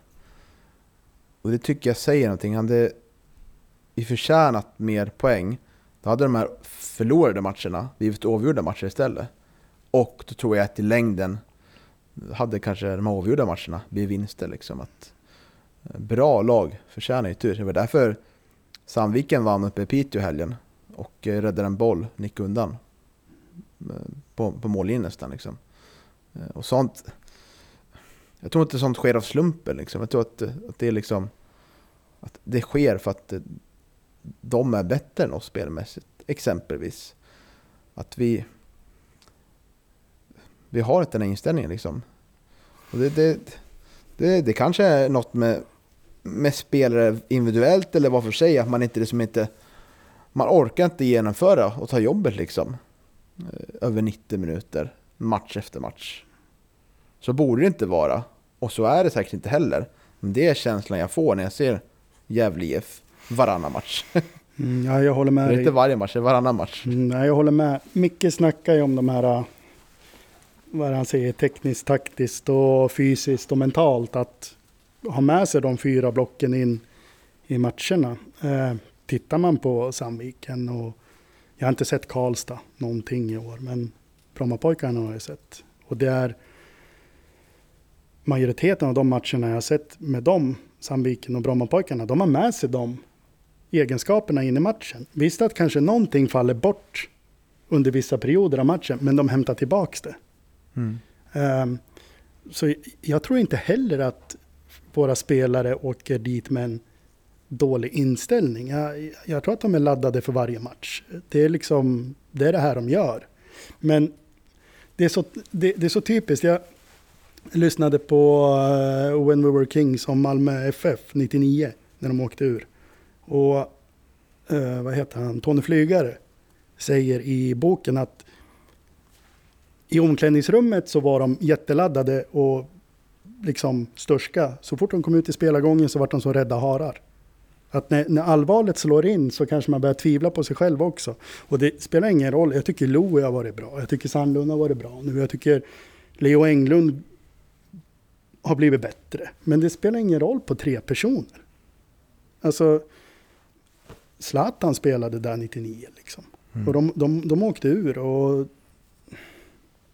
Och det tycker jag säger någonting. Hade vi förtjänat mer poäng, då hade de här förlorade matcherna blivit oavgjorda matcher istället. Och då tror jag att i längden hade kanske de här avgjorda matcherna blivit vinster. Liksom. Att, eh, bra lag förtjänar ju tur. Det var därför Sandviken vann uppe i Piteå i helgen och eh, räddade en boll, nick undan eh, på, på mållinjen nästan. Liksom. Och sånt, jag tror inte sånt sker av slumpen. Liksom. Jag tror att, att det är liksom att det sker för att de är bättre än oss spelmässigt. Exempelvis. Att vi vi har inte den här inställningen liksom. Och det, det, det, det kanske är något med, med spelare individuellt eller vad för sig, att man inte liksom inte man orkar inte genomföra och ta jobbet liksom. Eh, över 90 minuter, match efter match. Så borde det inte vara. Och så är det säkert inte heller. Men det är känslan jag får när jag ser Gävle IF varannan match. Mm, ja, jag håller Det med är dig. inte varje match, det är varannan match. Mm, nej, jag håller med. Micke snackar ju om de här, äh, vad han säger, tekniskt, taktiskt och fysiskt och mentalt. Att ha med sig de fyra blocken in i matcherna. Eh, tittar man på Sandviken och jag har inte sett Karlstad någonting i år, men Brommapojkarna har jag sett. Och det är majoriteten av de matcherna jag har sett med dem, Sandviken och Brommapojkarna, de har med sig de egenskaperna in i matchen. Visst att kanske någonting faller bort under vissa perioder av matchen, men de hämtar tillbaks det. Mm. Ehm, så jag tror inte heller att våra spelare åker dit med en dålig inställning. Jag, jag tror att de är laddade för varje match. Det är liksom, det är det här de gör. Men det är så, det, det är så typiskt. Jag lyssnade på eh, When We Were Kings om Malmö FF 99, när de åkte ur. Och eh, vad heter han, Tony Flygare säger i boken att i omklädningsrummet så var de jätteladdade och liksom störska. Så fort de kom ut i spelargången så var de som rädda harar. Att när, när allvaret slår in så kanske man börjar tvivla på sig själv också. Och det spelar ingen roll. Jag tycker Louie har varit bra. Jag tycker Sandlund har varit bra nu. Jag tycker Leo Englund har blivit bättre. Men det spelar ingen roll på tre personer. Alltså, Zlatan spelade där 99 liksom. Mm. Och de, de, de åkte ur och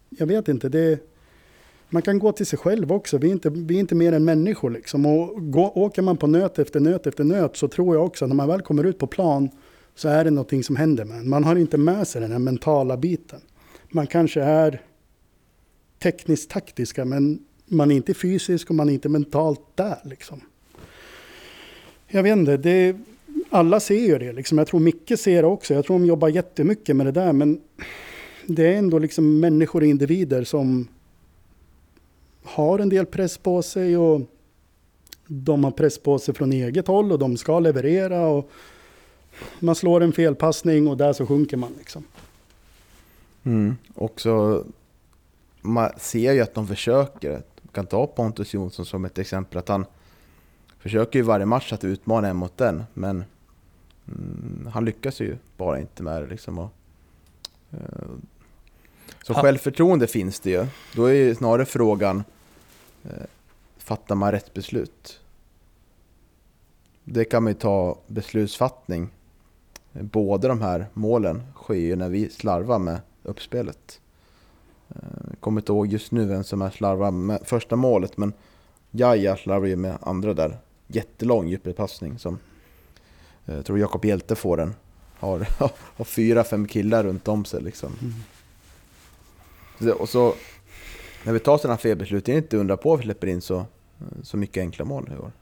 jag vet inte, det, man kan gå till sig själv också. Vi är inte, vi är inte mer än människor liksom. Och gå, åker man på nöt efter nöt efter nöt så tror jag också att när man väl kommer ut på plan så är det någonting som händer med. Man har inte med sig den här mentala biten. Man kanske är tekniskt taktiska men man är inte fysisk och man är inte mentalt där liksom. Jag vet inte, det, alla ser ju det liksom. Jag tror Micke ser det också. Jag tror de jobbar jättemycket med det där men det är ändå liksom människor och individer som har en del press på sig och de har press på sig från eget håll och de ska leverera och man slår en felpassning och där så sjunker man liksom. Mm. Och så, man ser ju att de försöker. Man kan ta Pontus Jonsson som ett exempel. Att han försöker ju varje match att utmana en mot den. Men mm, han lyckas ju bara inte med det. Liksom. Och, eh, så Ja. självförtroende finns det ju. Då är ju snarare frågan, eh, fattar man rätt beslut? Det kan man ju ta beslutsfattning. Båda de här målen sker ju när vi slarvar med uppspelet. Eh, Jag kommer inte ihåg just nu vem som är slarvar med första målet, men Jaja slarvar ju med andra där. Jättelång djupledspassning som jag tror Jakob Hjelte får den. Har, har fyra, fem killar runt om sig liksom. Så- Och så när vi tar sådana felbeslut, det är inte undra på att vi släpper in så, så mycket enkla mål i år.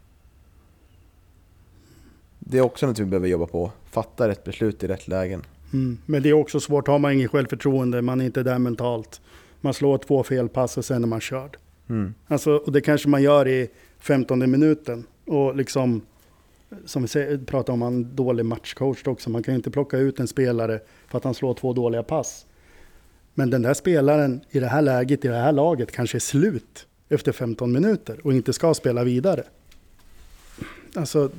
Det är också något vi behöver jobba på. Fatta rätt beslut i rätt lägen. Mm. Men det är också svårt, har man inget självförtroende, man är inte där mentalt. Man slår två felpass och sen är man körd. Mm. Alltså, och det kanske man gör i 15 minuten. Och liksom, som vi pratar om en dålig matchcoach också. Man kan ju inte plocka ut en spelare för att han slår två dåliga pass. Men den där spelaren i det här läget, i det här laget, kanske är slut efter 15 minuter och inte ska spela vidare. Alltså,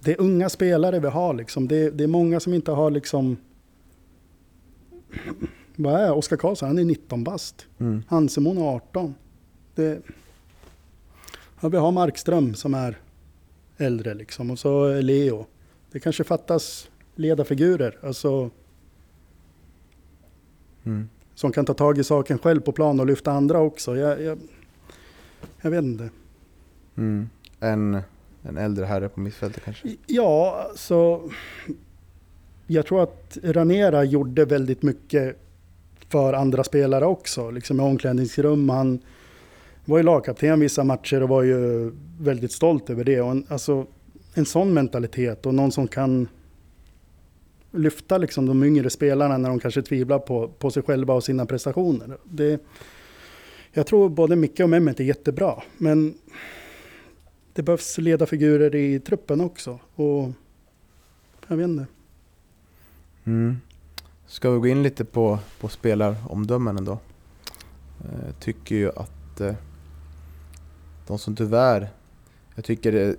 det är unga spelare vi har liksom. Det, det är många som inte har liksom vad är Oskar Karlsson? Han är 19 bast. Mm. Hansemon är 18. Det, ja, vi har Markström som är äldre liksom och så Leo. Det kanske fattas ledarfigurer, alltså Mm. som kan ta tag i saken själv på plan och lyfta andra också. Jag, jag, jag vet inte. Mm. En, en äldre herre på mittfältet kanske? Ja, så jag tror att Ranera gjorde väldigt mycket för andra spelare också. Liksom i omklädningsrum. Han var ju lagkapten vissa matcher och var ju väldigt stolt över det. Och en, alltså, en sån mentalitet och någon som kan lyfta liksom de yngre spelarna när de kanske tvivlar på, på sig själva och sina prestationer. Det, jag tror både Micke och Mehmet är jättebra, men det behövs ledarfigurer i truppen också. Och jag vet inte. Mm. Ska vi gå in lite på, på spelaromdömen ändå? Eh, tycker ju att eh, de som tyvärr, jag tycker det,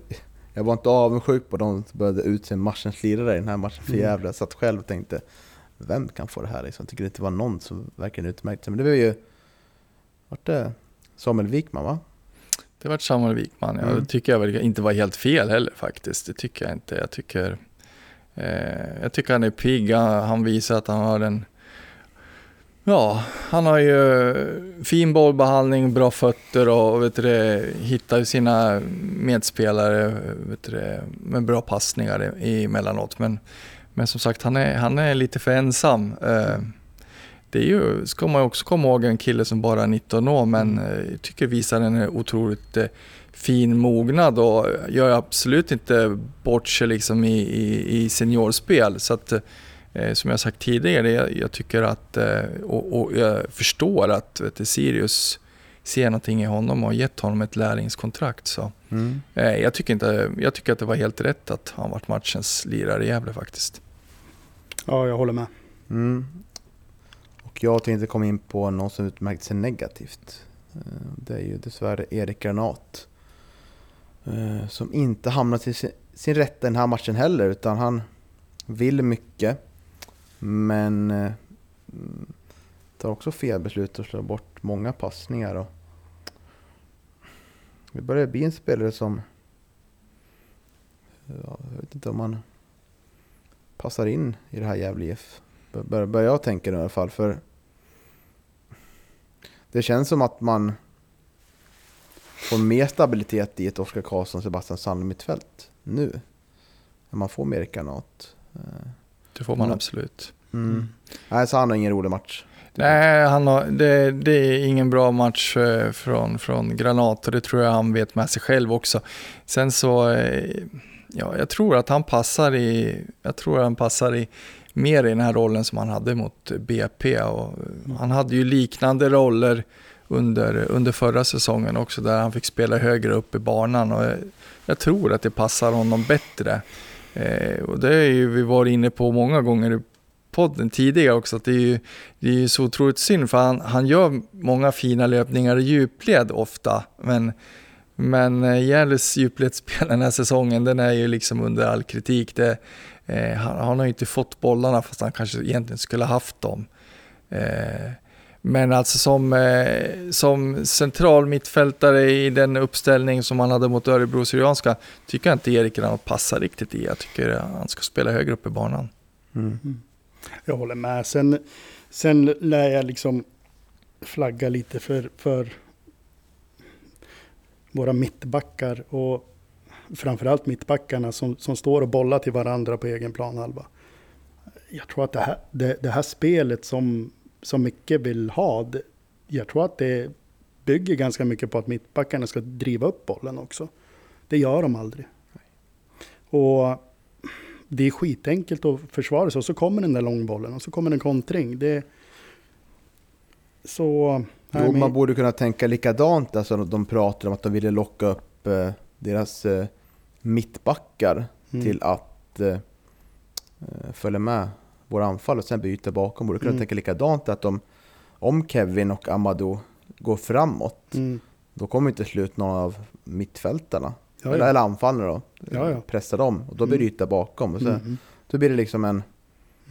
jag var inte avundsjuk på de som började utse matchens lirare i den här matchen för Mm. jävla. Jag satt själv och tänkte, vem kan få det här liksom? Jag tycker det inte var någon som verkligen utmärkte sig. Men det var ju, vart det Samuel Wikman va? Det var Samuel Wikman, ja. Mm. Det tycker jag väl inte var helt fel heller faktiskt. Det tycker jag inte. Jag tycker, eh, jag tycker han är pigg. Han, han visar att han har en... Ja, han har ju fin bollbehandling, bra fötter och vet du, hittar sina medspelare vet du, med bra passningar emellanåt. Men, men som sagt, han är, han är lite för ensam. Eh, det är ju, ska man också komma ihåg, en kille som bara är 19 år men eh, jag tycker visar en otroligt eh, fin mognad och gör absolut inte bort sig liksom i, i, i seniorspel. Så att, som jag sagt tidigare, jag, jag tycker att, eh, och, och jag förstår att vet du, Sirius ser någonting i honom och har gett honom ett lärlingskontrakt. Så, Mm. eh, jag, tycker inte, jag tycker att det var helt rätt att han varit matchens lirare i Gävle faktiskt. Ja, jag håller med. Mm. Och jag tänkte komma in på någon som utmärkt sig negativt. Eh, Det är ju dessvärre Erik Granat. eh, Som inte hamnat i sin, sin rätt den här matchen heller, utan han vill mycket. Men eh, tar också fel beslut och slår bort många passningar. Och det börjar bli en spelare som... Ja, jag vet inte om man... passar in i det här Gävle IF. Bör- Börjar jag tänka i alla fall. För det känns som att man får mer stabilitet i ett Oskar Karlsson, Sebastian Sandlund mittfält nu. När man får mer kanat. Eh, det får man Mm. absolut. Mm. Nej, så han har ingen rolig match. Nej, han har, det, det är ingen bra match eh, från, från Granat och det tror jag han vet med sig själv också. Sen så, eh, ja, jag tror att han passar i, jag tror han passar i mer i den här rollen som han hade mot BP och eh, han hade ju liknande roller under, under förra säsongen också där han fick spela högre upp i banan och jag, jag tror att det passar honom bättre. Eh, och det är ju vi varit inne på många gånger i podden tidigare också att det är ju det är ju så otroligt synd för han, han gör många fina löpningar i djupled ofta. Men, men eh, djupledsspel den här säsongen den är ju liksom under all kritik. Det, eh, han, han har ju inte fått bollarna fast han kanske egentligen skulle ha haft dem. Eh, men alltså som, eh, som central mittfältare i den uppställning som han hade mot Örebro Syrianska tycker jag inte Erik Granat passar riktigt i. Jag tycker han ska spela högre upp i banan. Mm. Jag håller med. Sen, sen lär jag liksom flagga lite för, för våra mittbackar och framförallt mittbackarna som, som står och bollar till varandra på egen planhalva. Jag tror att det här, det, det här spelet som, som Micke vill ha, det, jag tror att det bygger ganska mycket på att mittbackarna ska driva upp bollen också. Det gör de aldrig. Och det är skitenkelt att försvara sig och så kommer den där långbollen och så kommer en kontring. Det, så... nej, man borde kunna tänka likadant. Alltså, de pratar om att de ville locka upp eh, deras eh, mittbackar Mm. till att eh, följa med våra anfall och sen byta bakom. Borde kunna Mm. tänka likadant att de, om Kevin och Amadou går framåt, Mm. då kommer inte slut någon av mittfältarna. Ja, eller, ja. eller anfallarna då. Ja. Pressa dem och då Mm. bryta bakom. Och så, Mm. Då blir det liksom en,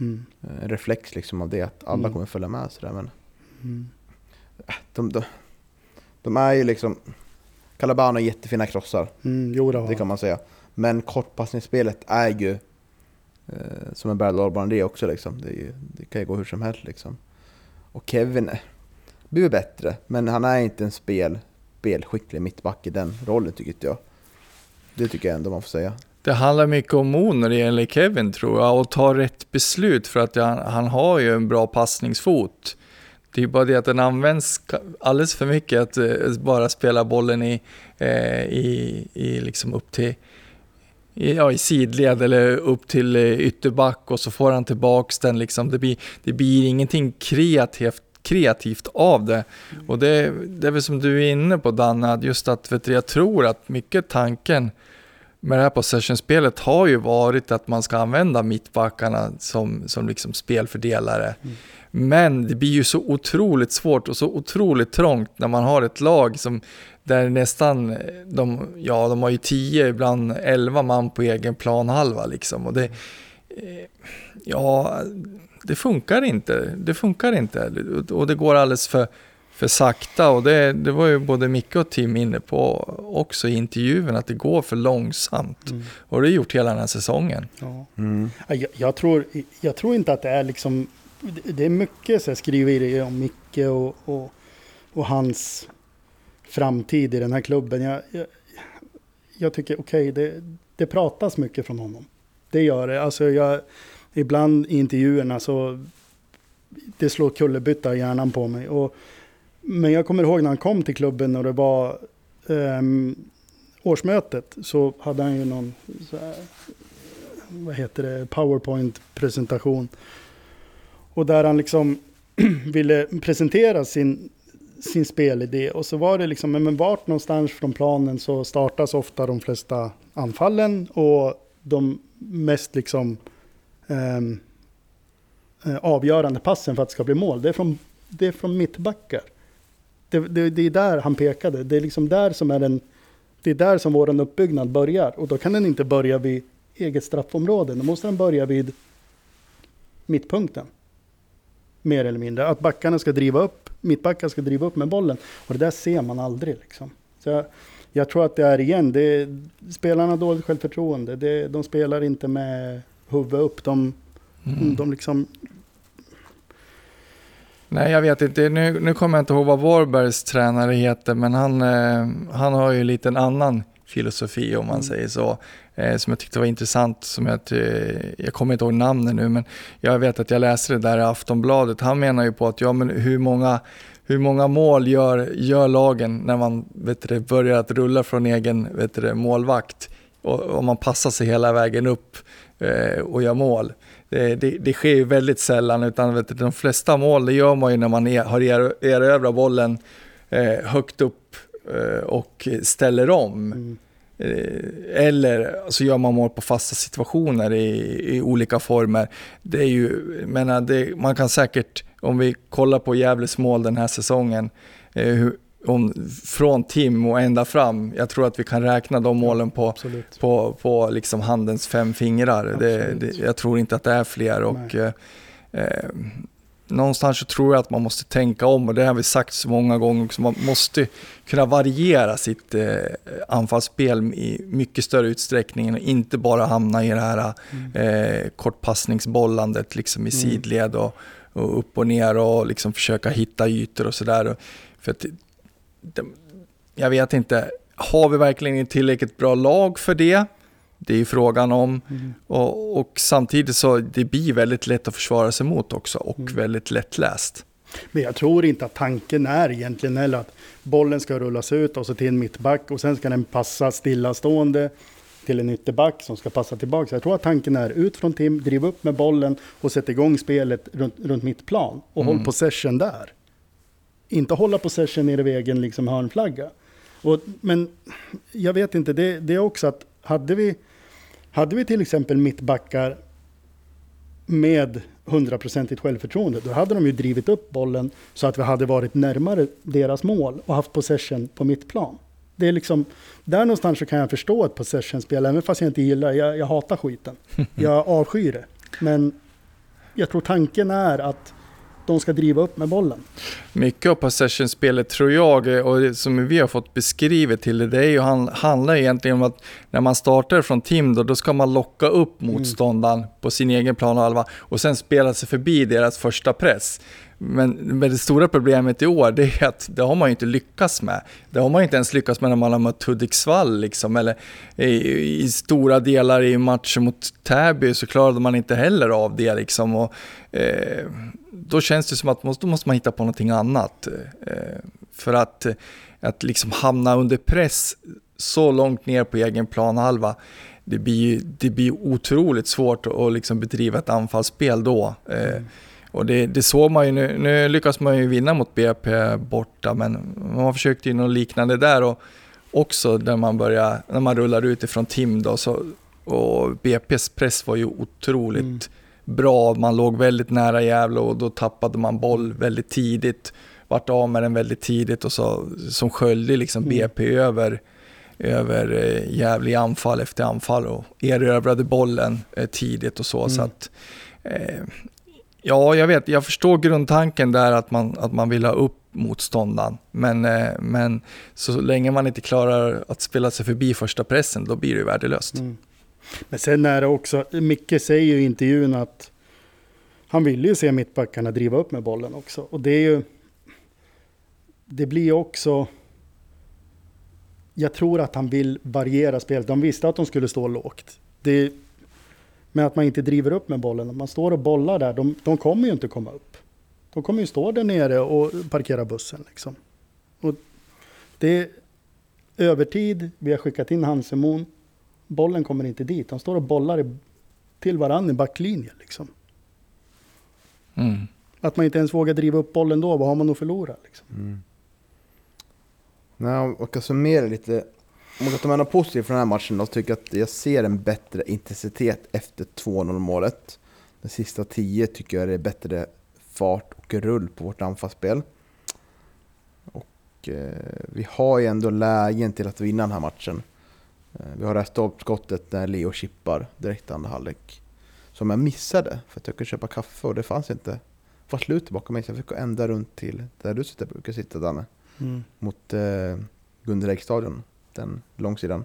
Mm. En reflex liksom av det, att alla Mm. kommer följa med sådär. Men Mm. de, de, de är ju liksom... Calabano har jättefina krossar, Mm, jo, det det kan man säga. Men kortpassningsspelet är ju eh, som en berg och det också liksom. Det, är ju, det kan ju gå hur som helst liksom. Och Kevin eh, blir bättre, men han är inte en spel, spelskicklig mittback i den rollen tycker jag. Det tycker jag ändå man får säga. Det handlar mycket om mod när det gäller Kevin tror jag och ta rätt beslut för att han, han har ju en bra passningsfot. Det är bara det att den används alldeles för mycket att eh, bara spela bollen i, eh, i, i liksom upp till ja, i sidled eller upp till eh, ytterback och så får han tillbaks den liksom. Det blir, det blir ingenting kreativt, kreativt av det. Och det, det är väl som du är inne på Danne, just att vet du, jag tror att mycket tanken med det här possession-spelet har ju varit att man ska använda mittbackarna som, som liksom spelfördelare. Mm. Men det blir ju så otroligt svårt och så otroligt trångt när man har ett lag som där nästan, de, ja de har ju 10, ibland 11 man på egen planhalva liksom. Och det, eh, ja, det funkar inte. Det funkar inte. Och det går alldeles för, för sakta och det, det var ju både Micke och Tim inne på också i intervjun att det går för långsamt. Mm. Och det har gjort hela den här säsongen. Ja. Mm. Ja, Jag, jag, tror, jag tror inte att det är liksom... det- Det är mycket så här, skriverier om Micke och, och, och hans framtid i den här klubben. Jag, jag, jag tycker, okej, det, det pratas mycket från honom. Det gör det. Alltså jag, ibland i intervjuerna så... Det slår kullerbytta i hjärnan på mig. Och, men jag kommer ihåg när han kom till klubben och det var ehm, årsmötet. Så hade han ju någon så här, vad heter det, powerpoint-presentation. Och där han liksom ville presentera sin, sin spelidé. Och så var det liksom, men vart någonstans från planen så startas ofta de flesta anfallen och de mest liksom ehm, eh, avgörande passen för att det ska bli mål. Det är från, det är från mittbackar. Det, det, det är där han pekade. Det är liksom där som är den, det är där som vår uppbyggnad börjar. Och då kan den inte börja vid eget straffområde. Då måste den börja vid mittpunkten. Mer eller mindre. Att backarna ska driva upp, mittbackar ska driva upp med bollen. Och det där ser man aldrig liksom. Så jag, jag tror att det är igen, det är, spelarna har dåligt självförtroende. Det, de spelar inte med huvudet upp. De, Mm. de liksom, Nej, jag vet inte. Nu, nu kommer jag inte ihåg vad Varbergs tränare heter, men han, eh, han har ju lite en annan filosofi om man Mm. säger så. Eh, som jag tyckte var intressant. Som jag, jag kommer inte ihåg namnet nu, men jag vet att jag läste det där i Aftonbladet. Han menar ju på att ja, men hur många hur många mål gör, gör lagen när man vet du, börjar att rulla från egen vet du, målvakt och, och man passar sig hela vägen upp eh, och gör mål. Det, det, det sker ju väldigt sällan, utan vet du, de flesta mål det gör man ju när man er, har er, erövrat bollen eh, högt upp eh, och ställer om. mm, eller så gör man mål på fasta situationer i, i olika former. Det är ju, menar, det, man kan säkert, om vi kollar på Gävles mål den här säsongen, eh, hur, om, från Tim och ända fram, jag tror att vi kan räkna de målen på, absolut. på, på liksom handens fem fingrar. Det, det, jag tror inte att det är fler. Och, eh, eh, någonstans så tror jag att man måste tänka om och det har vi sagt så många gånger också. Man måste kunna variera sitt eh, anfallsspel i mycket större utsträckning och inte bara hamna i det här eh, kortpassningsbollandet liksom i Mm. sidled och, och upp och ner och liksom försöka hitta ytor och sådär. För att det, jag vet inte, har vi verkligen ett tillräckligt bra lag för det? Det är ju frågan om. Mm. Och, och samtidigt så det blir väldigt lätt att försvara sig mot också och Mm. väldigt lättläst. Men jag tror inte att tanken är egentligen heller att bollen ska rullas ut och så till en mittback och sen ska den passa stillastående till en ytterback som ska passa tillbaka. Jag tror att tanken är ut från Tim, driv upp med bollen och sätt igång spelet runt, runt mittplan och Mm. håll possession där. Inte hålla possession nere vid egen liksom hörnflagga. Och, men jag vet inte, det, det är också att hade vi, hade vi till exempel mittbackar med hundraprocentigt självförtroende, då hade de ju drivit upp bollen så att vi hade varit närmare deras mål och haft possession på mittplan. Det är liksom, där någonstans så kan jag förstå ett possession-spel, även fast jag inte gillar jag, jag hatar skiten. Jag avskyr det. Men jag tror tanken är att de ska driva upp med bollen. Mycket av possession-spelet tror jag, och som vi har fått beskrivet till det, det är ju, handlar egentligen om att när man startar från Tim då, då ska man locka upp mm. motståndaren mm. på sin egen planhalva och sen spela sig förbi deras första press. Men, men det stora problemet i år, det är att det har man ju inte lyckats med. Det har man inte ens lyckats med när man har mött Hudiksvall liksom, eller i, i, stora delar i matcher mot Täby så klarade man inte heller av det liksom. Och, eh, då känns det som att då måste man hitta på någonting annat. Eh, för att, att liksom hamna under press så långt ner på egen planhalva, det blir, det blir otroligt svårt att liksom bedriva ett anfallsspel då. Eh, mm. Och det, det såg man ju nu, nu lyckas man ju vinna mot BP borta, men man försökte ju något liknande där och också när man börjar, när man rullar ut ifrån Tim då, så, och BP's press var ju otroligt mm. Bra. Man låg väldigt nära Gävle och då tappade man boll väldigt tidigt, vart av med den väldigt tidigt och så som sköljde liksom mm. BP över över eh, Gävle i anfall efter anfall och erövrade bollen eh, tidigt och så. Mm. så att, eh, Ja, jag vet. Jag förstår grundtanken där att man, att man vill ha upp motståndaren. Men, eh, men så länge man inte klarar att spela sig förbi första pressen, då blir det värdelöst. Mm. Men sen är det också, Micke säger ju i intervjun att han vill ju se mittbackarna driva upp med bollen också. Och det är ju... Det blir också... Jag tror att han vill variera spelet. De visste att de skulle stå lågt. Det, men att man inte driver upp med bollen. Om man står och bollar där, de, de kommer ju inte komma upp. De kommer ju stå där nere och parkera bussen. Liksom. Och det är övertid, vi har skickat in Hansemon. Bollen kommer inte dit. De står och bollar i, till varandra i backlinjen. Liksom. Mm. Att man inte ens vågar driva upp bollen då, vad har man att förlora? Liksom? Mm. Nej, och jag summera lite om man kan ta med något positivt från den här matchen då, tycker jag att jag ser en bättre intensitet efter 2-0 målet. De sista 10 tycker jag det är bättre fart och rull på vårt anfallsspel. Och eh, vi har ju ändå lägen till att vinna den här matchen. Eh, vi har det här stolpskottet när Leo chippar direkt andra halvlek. Som jag missade för att jag kunde köpa kaffe och det fanns inte. Det var slut bakom mig så jag fick gå ända runt till där du sitter, brukar sitta Danne. Mm. Mot eh, Gunderäggsstadion den långsidan.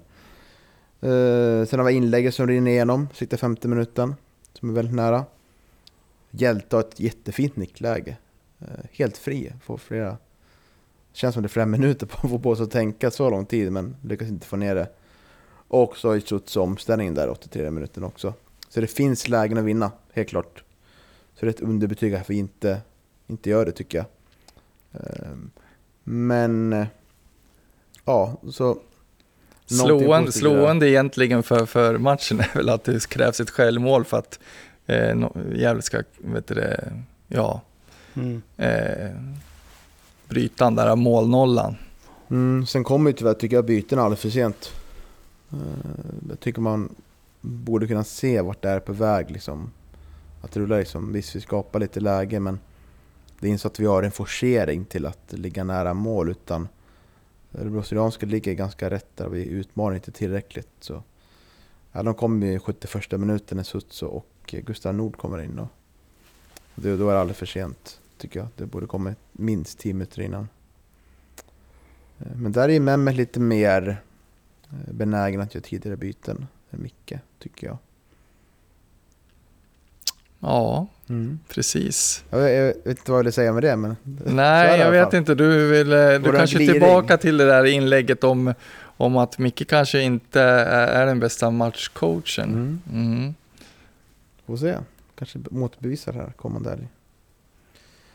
Uh, sen har vi inlägget som rinner igenom, sitter 50 minuten, som är väldigt nära. Hjälte har ett jättefint nickläge. Uh, helt fri, får flera... Känns som det är flera minuter på att få på sig att tänka så lång tid, men lyckas inte få ner det. Och så har Schutz omställningen där 83 minuten också. Så det finns lägen att vinna, helt klart. Så det är ett underbetyg att vi inte, inte gör det tycker jag. Uh, men... Ja, så Slående, slående egentligen för, för matchen är väl att det krävs ett självmål för att eh, Gävle ska, vet du det, ja, mm. eh, bryta den där målnollan. Mm, sen kommer ju tyvärr, tycker jag, bytena alldeles för sent. Eh, jag tycker man borde kunna se vart det är på väg liksom. Att rulla liksom, visst vi skapar lite läge men det är inte så att vi har en forcering till att ligga nära mål utan Örebro Syrianska ligger ganska rätt där, vi utmanar inte tillräckligt. Så. Ja, de kommer i 71 minuten när Sutso och Gustav Nord kommer in. Och det, då är det alldeles för sent, tycker jag. Det borde komma minst 10 minuter innan. Eh, men där är Mehmet lite mer benägen att göra tidigare byten än Micke, tycker jag. Ja, mm. precis. Jag, jag, vet inte vad jag vill säga med det, men... Nej, jag vet inte. Du, vill, eh, du kanske gliring. tillbaka till det där inlägget om, om att Micke kanske inte är den bästa matchcoachen. Mm. Mm. Får se. Kanske motbevisa det här kommande helg.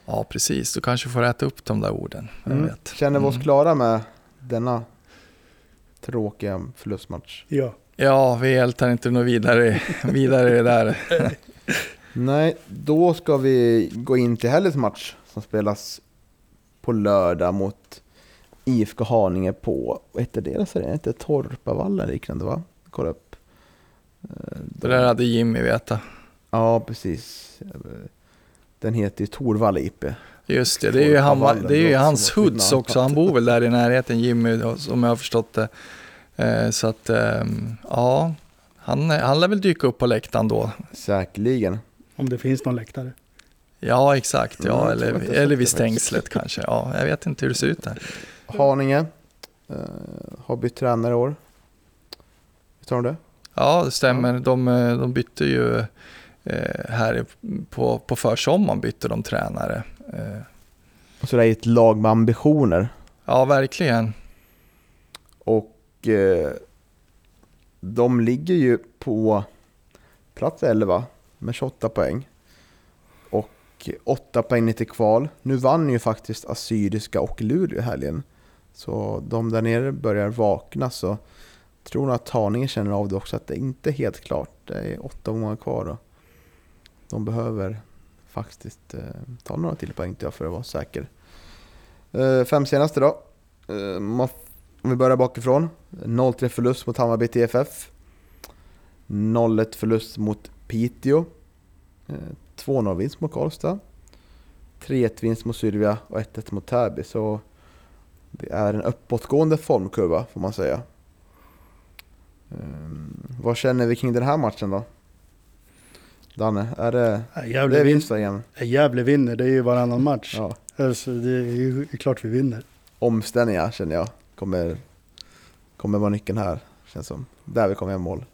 Ja, precis. Du kanske får äta upp de där orden. Mm. Känner vi oss mm. klara med denna tråkiga förlustmatch? Ja. Ja, vi ältar inte något vidare, vidare det där. Nej, då ska vi gå in till helgens match som spelas på lördag mot IFK Haninge på, vad heter deras arena? Inte Torpavallen liknande va? Kolla upp. Det där hade Jimmy veta. Ja, precis. Den heter ju Torvalla IP. Just det, det är ju, han, det är ju hans hoods också. Han bor väl där i närheten, Jimmy, om jag har förstått det. Eh, så att, ehm, ja, han, han lär väl dyka upp på läktaren då. Säkerligen. Om det finns någon läktare. Ja, exakt. Mm, Ja, tror eller, eller vid stängslet kanske. Ja, jag vet inte hur det ser ut där. Haninge eh, har bytt tränare i år. Visst har de det? Ja, det stämmer. De, eh, de bytte ju eh, här på, på försommaren bytte de tränare. Eh, Och så det är ett lag med ambitioner. ja, verkligen. Och eh, de ligger ju på plats 11 med 28 poäng. Och 8 poäng ner till kval. Nu vann ju faktiskt Assyriska och Luleå i helgen. Så de där nere börjar vakna så tror nog att Haninge känner av det också att det inte är helt klart. Det är åtta gånger kvar och de behöver faktiskt eh, ta några till poäng till för att vara säker. Eh, fem senaste då. Eh, man om vi börjar bakifrån. 0-3 förlust mot Hammarby TFF. 0-1 förlust mot Piteå. Eh, 2-0 vinst mot Karlstad. 3-1 vinst mot Sylvia och 1-1 mot Täby. Så det är en uppåtgående formkurva får man säga. Eh, vad känner vi kring den här matchen då? Danne, är det, Ja, det Gävle, är vin, vinst igen? Gävle vinner, det är ju varannan match. Ja. Alltså, det är ju klart vi vinner. Omställningar känner jag kommer, kommer vara nyckeln här. Känns som. Där vi kommer göra mål.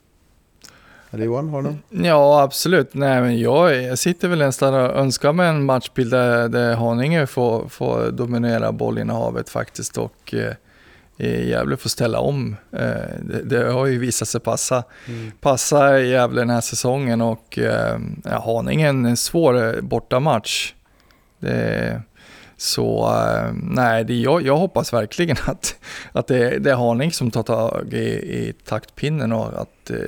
Eller Johan, har du någon? Ja, absolut. Nej, men jag, jag sitter väl nästan och önskar mig en matchbild där, där Haninge får, får dominera bollinnehavet faktiskt och eh, Gävle får ställa om. Eh, det, det har ju visat sig passa, passa Gävle den här säsongen och eh, ja, Haninge är en svår eh, bortamatch. Det, så nej, det, jag, jag hoppas verkligen att, att det, det är Haninge som tar tag i, i taktpinnen och att eh,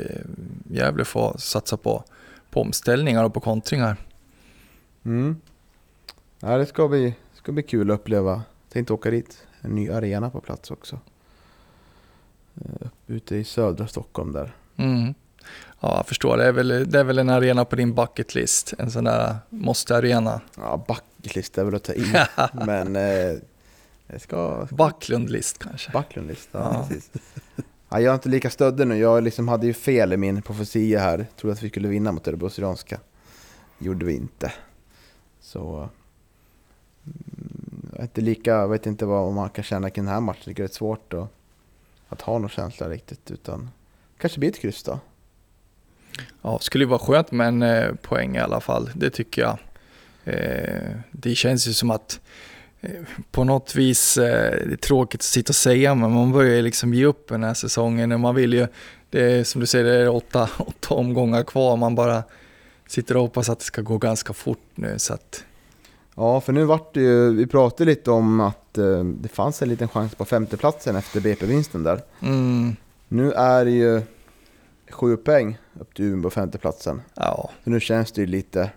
Gävle får satsa på, på omställningar och på kontringar. Mm. Ja, det ska bli, ska bli kul att uppleva. Tänkte åka dit. En ny arena på plats också. Eh, Ute i södra Stockholm där. Mm. Ja, jag förstår. Det är, väl, det är väl en arena på din bucket list. En sån där måste-arena. Ja, bucketlist är väl att ta i. Men eh, det ska... Backlund-list kanske. Backlundlist, ja, Ja. precis. Ja, jag är inte lika stöddig nu. Jag liksom hade ju fel i min profetia här. Trodde att vi skulle vinna mot Örebro Syrianska. Gjorde vi inte. Så... Jag inte lika, jag vet inte vad man kan känna kring den här matchen. Det är svårt att, att ha någon känsla riktigt. Utan kanske blir ett kryss då. Ja, skulle ju vara skönt med en eh, poäng i alla fall. Det tycker jag. Eh, det känns ju som att eh, på något vis, eh, det är tråkigt att sitta och säga, men man börjar ju liksom ge upp den här säsongen. Och Man vill ju, det är som du säger, det är åtta, åtta omgångar kvar. Man bara sitter och hoppas att det ska gå ganska fort nu. Så att, Ja, för nu vart det ju, vi pratade lite om att eh, det fanns en liten chans på femteplatsen efter BP-vinsten där. mm, Nu är det ju sju poäng upp till Umeå på femteplatsen. ja, Så nu känns det ju lite...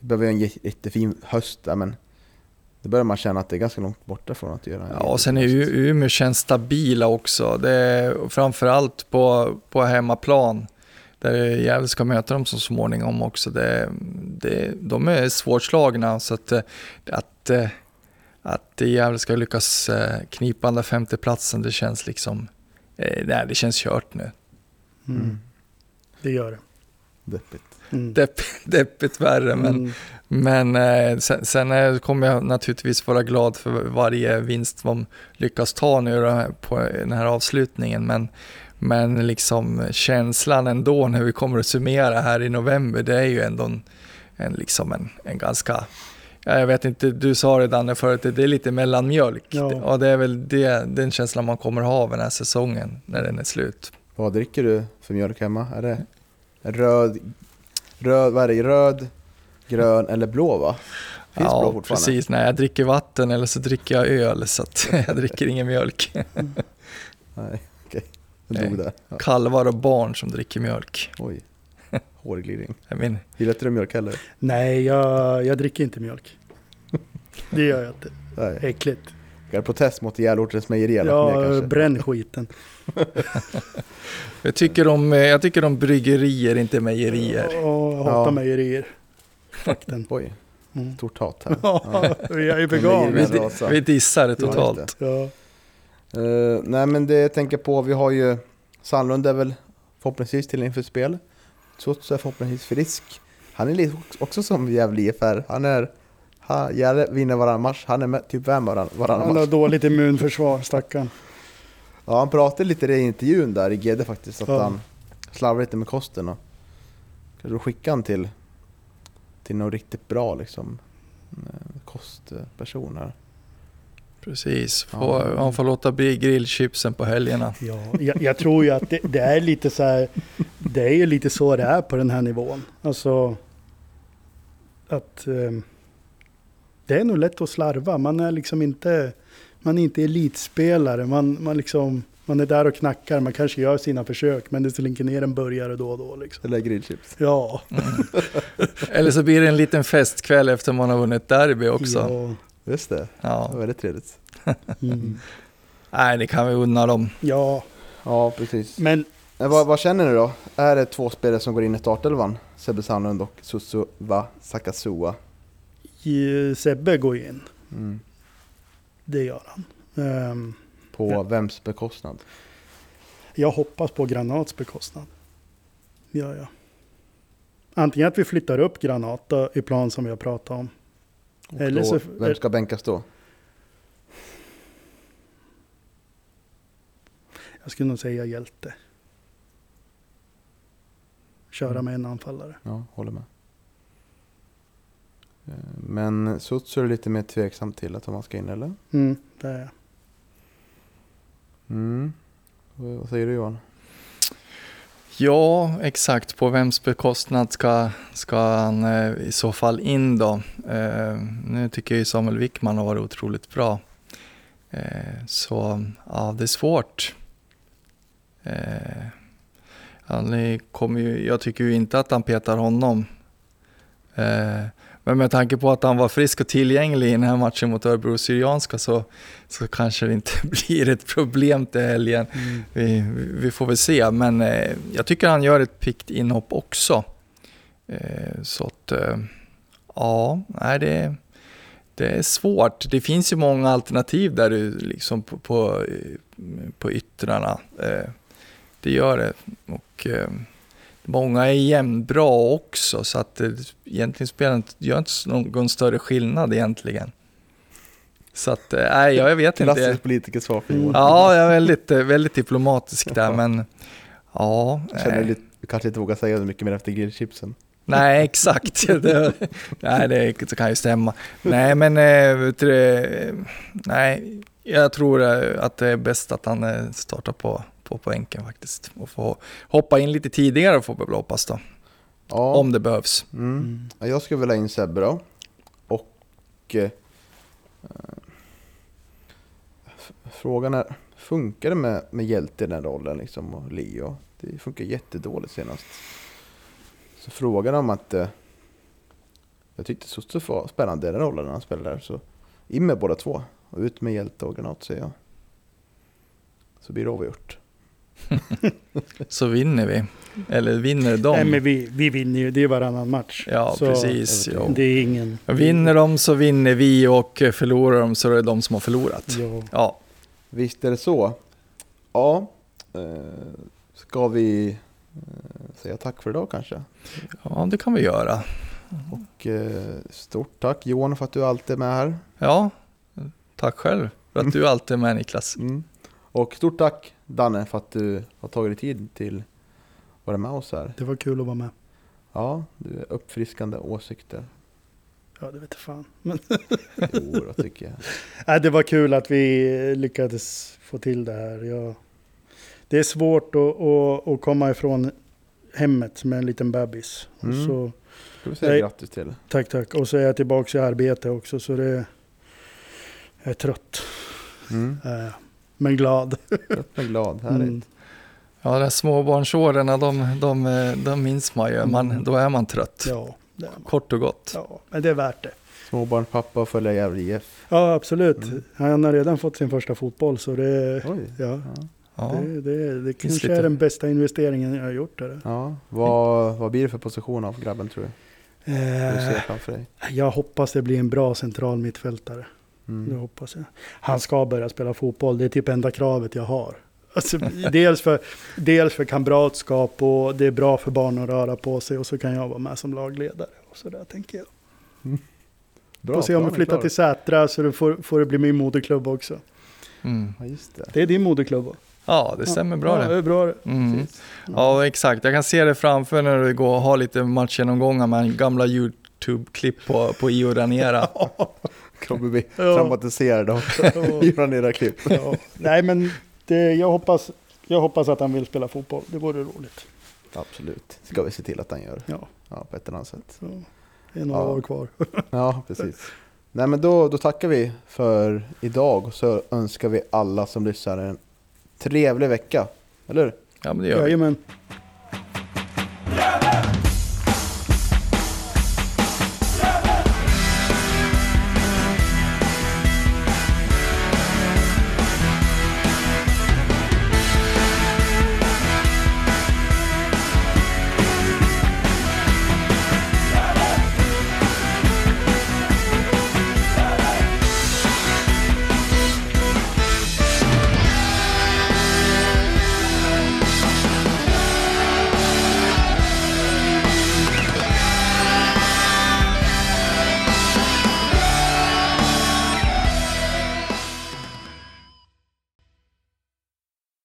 Vi behöver ju en jä- jättefin höst där men då börjar man känna att det är ganska långt borta från att göra en Ja, och sen är höst. Umeå känns stabila också. Det är framförallt på, på hemmaplan. Där Gävle ska möta dem så småningom också. Det, det, de är svårslagna så att, att, att Gävle ska lyckas eh, knipa den där femteplatsen det känns liksom, eh, nej det känns kört nu. Mm. Mm. Det gör det. Deppigt. Mm. Depp, deppigt värre men Mm. Men eh, sen, sen kommer jag naturligtvis vara glad för varje vinst de lyckas ta nu på den här avslutningen. Men, men liksom känslan ändå när vi kommer att summera här i november, det är ju ändå en, en, liksom en, en ganska ja, jag vet inte, du sa det Danne förut, det är lite mellanmjölk. Ja. Och det är väl det, den känslan man kommer ha av den här säsongen när den är slut. Vad dricker du för mjölk hemma? Är det röd, röd, vad är det? Röd, grön eller blå va? Finns blå ja, fortfarande? precis. Nej, jag dricker vatten eller så dricker jag öl, så att jag dricker ingen mjölk. Nej, okej. Jag dog där. Ja. kalvar och barn som dricker mjölk. Oj. Hårglidning. Jag Gillar inte du mjölk heller? Nej, jag, jag dricker inte mjölk. Det gör jag inte. Nej. Äckligt. Är det protest mot Järortens mejeri? Ja, kanske? bränn skiten. jag, tycker om, eh, jag tycker om bryggerier, inte mejerier. Ja, jag hatar Ja. mejerier. Fuck den. Oj, Mm. stort hat här. Ja, jag är vegan. Vi, vi dissar det totalt. Ja. Eh, nej men det jag tänker på, vi har ju Sandlund är väl förhoppningsvis till inför spel. Sots är förhoppningsvis frisk. Han är lite också som Gävle IFR. Han är... Gävle vinner varannan match, han är med, typ vän varann, varannan Han har match. dåligt immunförsvar, stackarn. Ja, han pratade lite i intervjun där i GD faktiskt, att Ja. han slarvar lite med kosten och kanske skicka han till, till någon riktigt bra liksom eh, kostperson här. Precis, får, Ja. man får låta bli grillchipsen på helgerna. Ja, jag, jag tror ju att det, det är lite så här, det är ju lite så det är på den här nivån. Alltså att eh, det är nog lätt att slarva. Man är liksom inte, man är inte elitspelare. Man, man, liksom, man är där och knackar, man kanske gör sina försök, men det slinker ner en burgare då och då. Liksom. Eller grillchips. Ja, Eller så blir det en liten festkväll efter man har vunnit derby också. ja, Just det, det Ja. var väldigt trevligt. mm, Nej, det kan vi unna dem. ja. Ja, precis. men Men vad, vad känner ni då? Är det två spelare som går in i startelvan? Sebbe Sandlund och Susuva Sakasua. Sebbe går in, Mm. det gör han. Ehm, På Ja. vems bekostnad? Jag hoppas på Granats bekostnad. Ja, ja. Antingen att vi flyttar upp Granat då, i plan som vi har pratat om. Eller då, så- vem ska bänkas då? Jag skulle nog säga hjälte. Köra med en anfallare. Ja, håller med. Eh, Men Sutsu är lite mer tveksam till att han ska in eller? Mm, det är jag. Mm. Vad säger du Johan? Ja, exakt. På vems bekostnad ska, ska han eh, i så fall in då? Eh, nu tycker jag ju Samuel Wickman har varit otroligt bra. Eh, så ja, det är svårt. Eh, han kommer ju, jag tycker ju inte att han petar honom. Eh, men med tanke på att han var frisk och tillgänglig i den här matchen mot Örebro Syrianska så, så kanske det inte blir ett problem till helgen. Vi, vi får väl se, men eh, jag tycker han gör ett pikt inhopp också. Eh, så att, eh, ja, nej, det, det är svårt. Det finns ju många alternativ där du liksom på, på, eh, på yttrarna. Eh, det gör det. Och eh, många är jämnbra också, så att det egentligen spelar inte, gör inte någon större skillnad egentligen. Så att, eh, nej, jag vet inte. Klassiskt politikersvar för Mm. Johan. Ja, jag är väldigt, eh, väldigt diplomatisk där, men ja. Jag känner nej. lite, du kanske inte vågar säga så mycket mer efter grillchipsen. Nej, exakt. Det, nej, det kan ju stämma. Nej, men eh, du, eh, nej, jag tror eh, att det är bäst att han eh, startar på, på poängen faktiskt. Och får hoppa in lite tidigare får vi väl hoppas då. Ja. Om det behövs. Mm. Mm. Ja, Jag skulle vilja in Sebbe då. Och eh, frågan är, funkar det med, med hjälte i den rollen liksom och Leo? Det funkar jättedåligt senast. Så frågan om att eh, jag tyckte Sosse var spännande i den rollen när han spelade där. Så in med båda två och ut med hjälte och granat säger jag. Så blir det avgjort. Så vinner vi. Eller vinner de. Nej, men vi, vi vinner ju, det är varannan match. Ja, Så precis. Jo. Det är ingen... Vinner de så vinner vi och förlorar de så är det de som har förlorat. Ja. Ja, Visst är det så. Ja, eh, ska vi eh, säga tack för idag kanske? ja det kan vi göra. Och eh, stort tack Johan för att du alltid är med här. Ja, tack själv för att du alltid är med Niklas. Mm. Och stort tack Danne för att du har tagit dig tid till att vara med oss här. Det var kul att vara med. Ja, du är uppfriskande åsikter. Ja, det vet jag fan. Men, Jo, då tycker jag. nej, det var kul att vi lyckades få till det här. Jag, det är svårt att, att, att komma ifrån hemmet med en liten bebis. Och Mm. så, Ska vi säga Nej. grattis till. tack, tack. Och så är jag tillbaka i arbete också, så det... Jag är trött, Mm. Eh, men glad. Jag är glad, härligt. Mm. Ja, de småbarnsåren, de, de, de minns man ju. Man, då är man trött. Ja, det är man. Kort och gott. ja, men det är värt det. Småbarnspappa och följa Gävle IF. Ja, absolut. Mm. Han har redan fått sin första fotboll, så det... Oj. Ja, Ja. Det, det, det kanske lite- är den bästa investeringen jag har gjort. Där. ja. Vad, vad blir det för position av grabben tror du? Du ser Eh, framför dig. jag hoppas det blir en bra central mittfältare. Det Mm. hoppas jag. Han ska börja spela fotboll. Det är typ enda kravet jag har. Alltså, dels, för, dels för kamratskap och det är bra för barn att röra på sig och så kan jag vara med som lagledare. Och så där tänker jag. Bra, Får se om vi flyttar till Sätra så det får, får det bli min moderklubb också. Mm. Ja, just det. Det är din moderklubb va? Ja, det stämmer bra ja, det. det. är bra det. Mm. Ja, exakt. Jag kan se det framför när du går och har lite matchgenomgångar med gamla YouTube-klipp på, på Io Ranera. Kommer bli Ja. traumatiserade av Ja. Göran klipp. Ja. Nej men det, jag, hoppas, jag hoppas att han vill spela fotboll. Det vore roligt. Absolut. Ska vi se till att han gör. Ja. Ja, på ett eller annat sätt. Så, det är några Ja. år kvar. Ja, precis. Nej men då, då tackar vi för idag och så önskar vi alla som lyssnar en trevlig vecka. Eller hur? Ja, men det gör vi. Jajamän.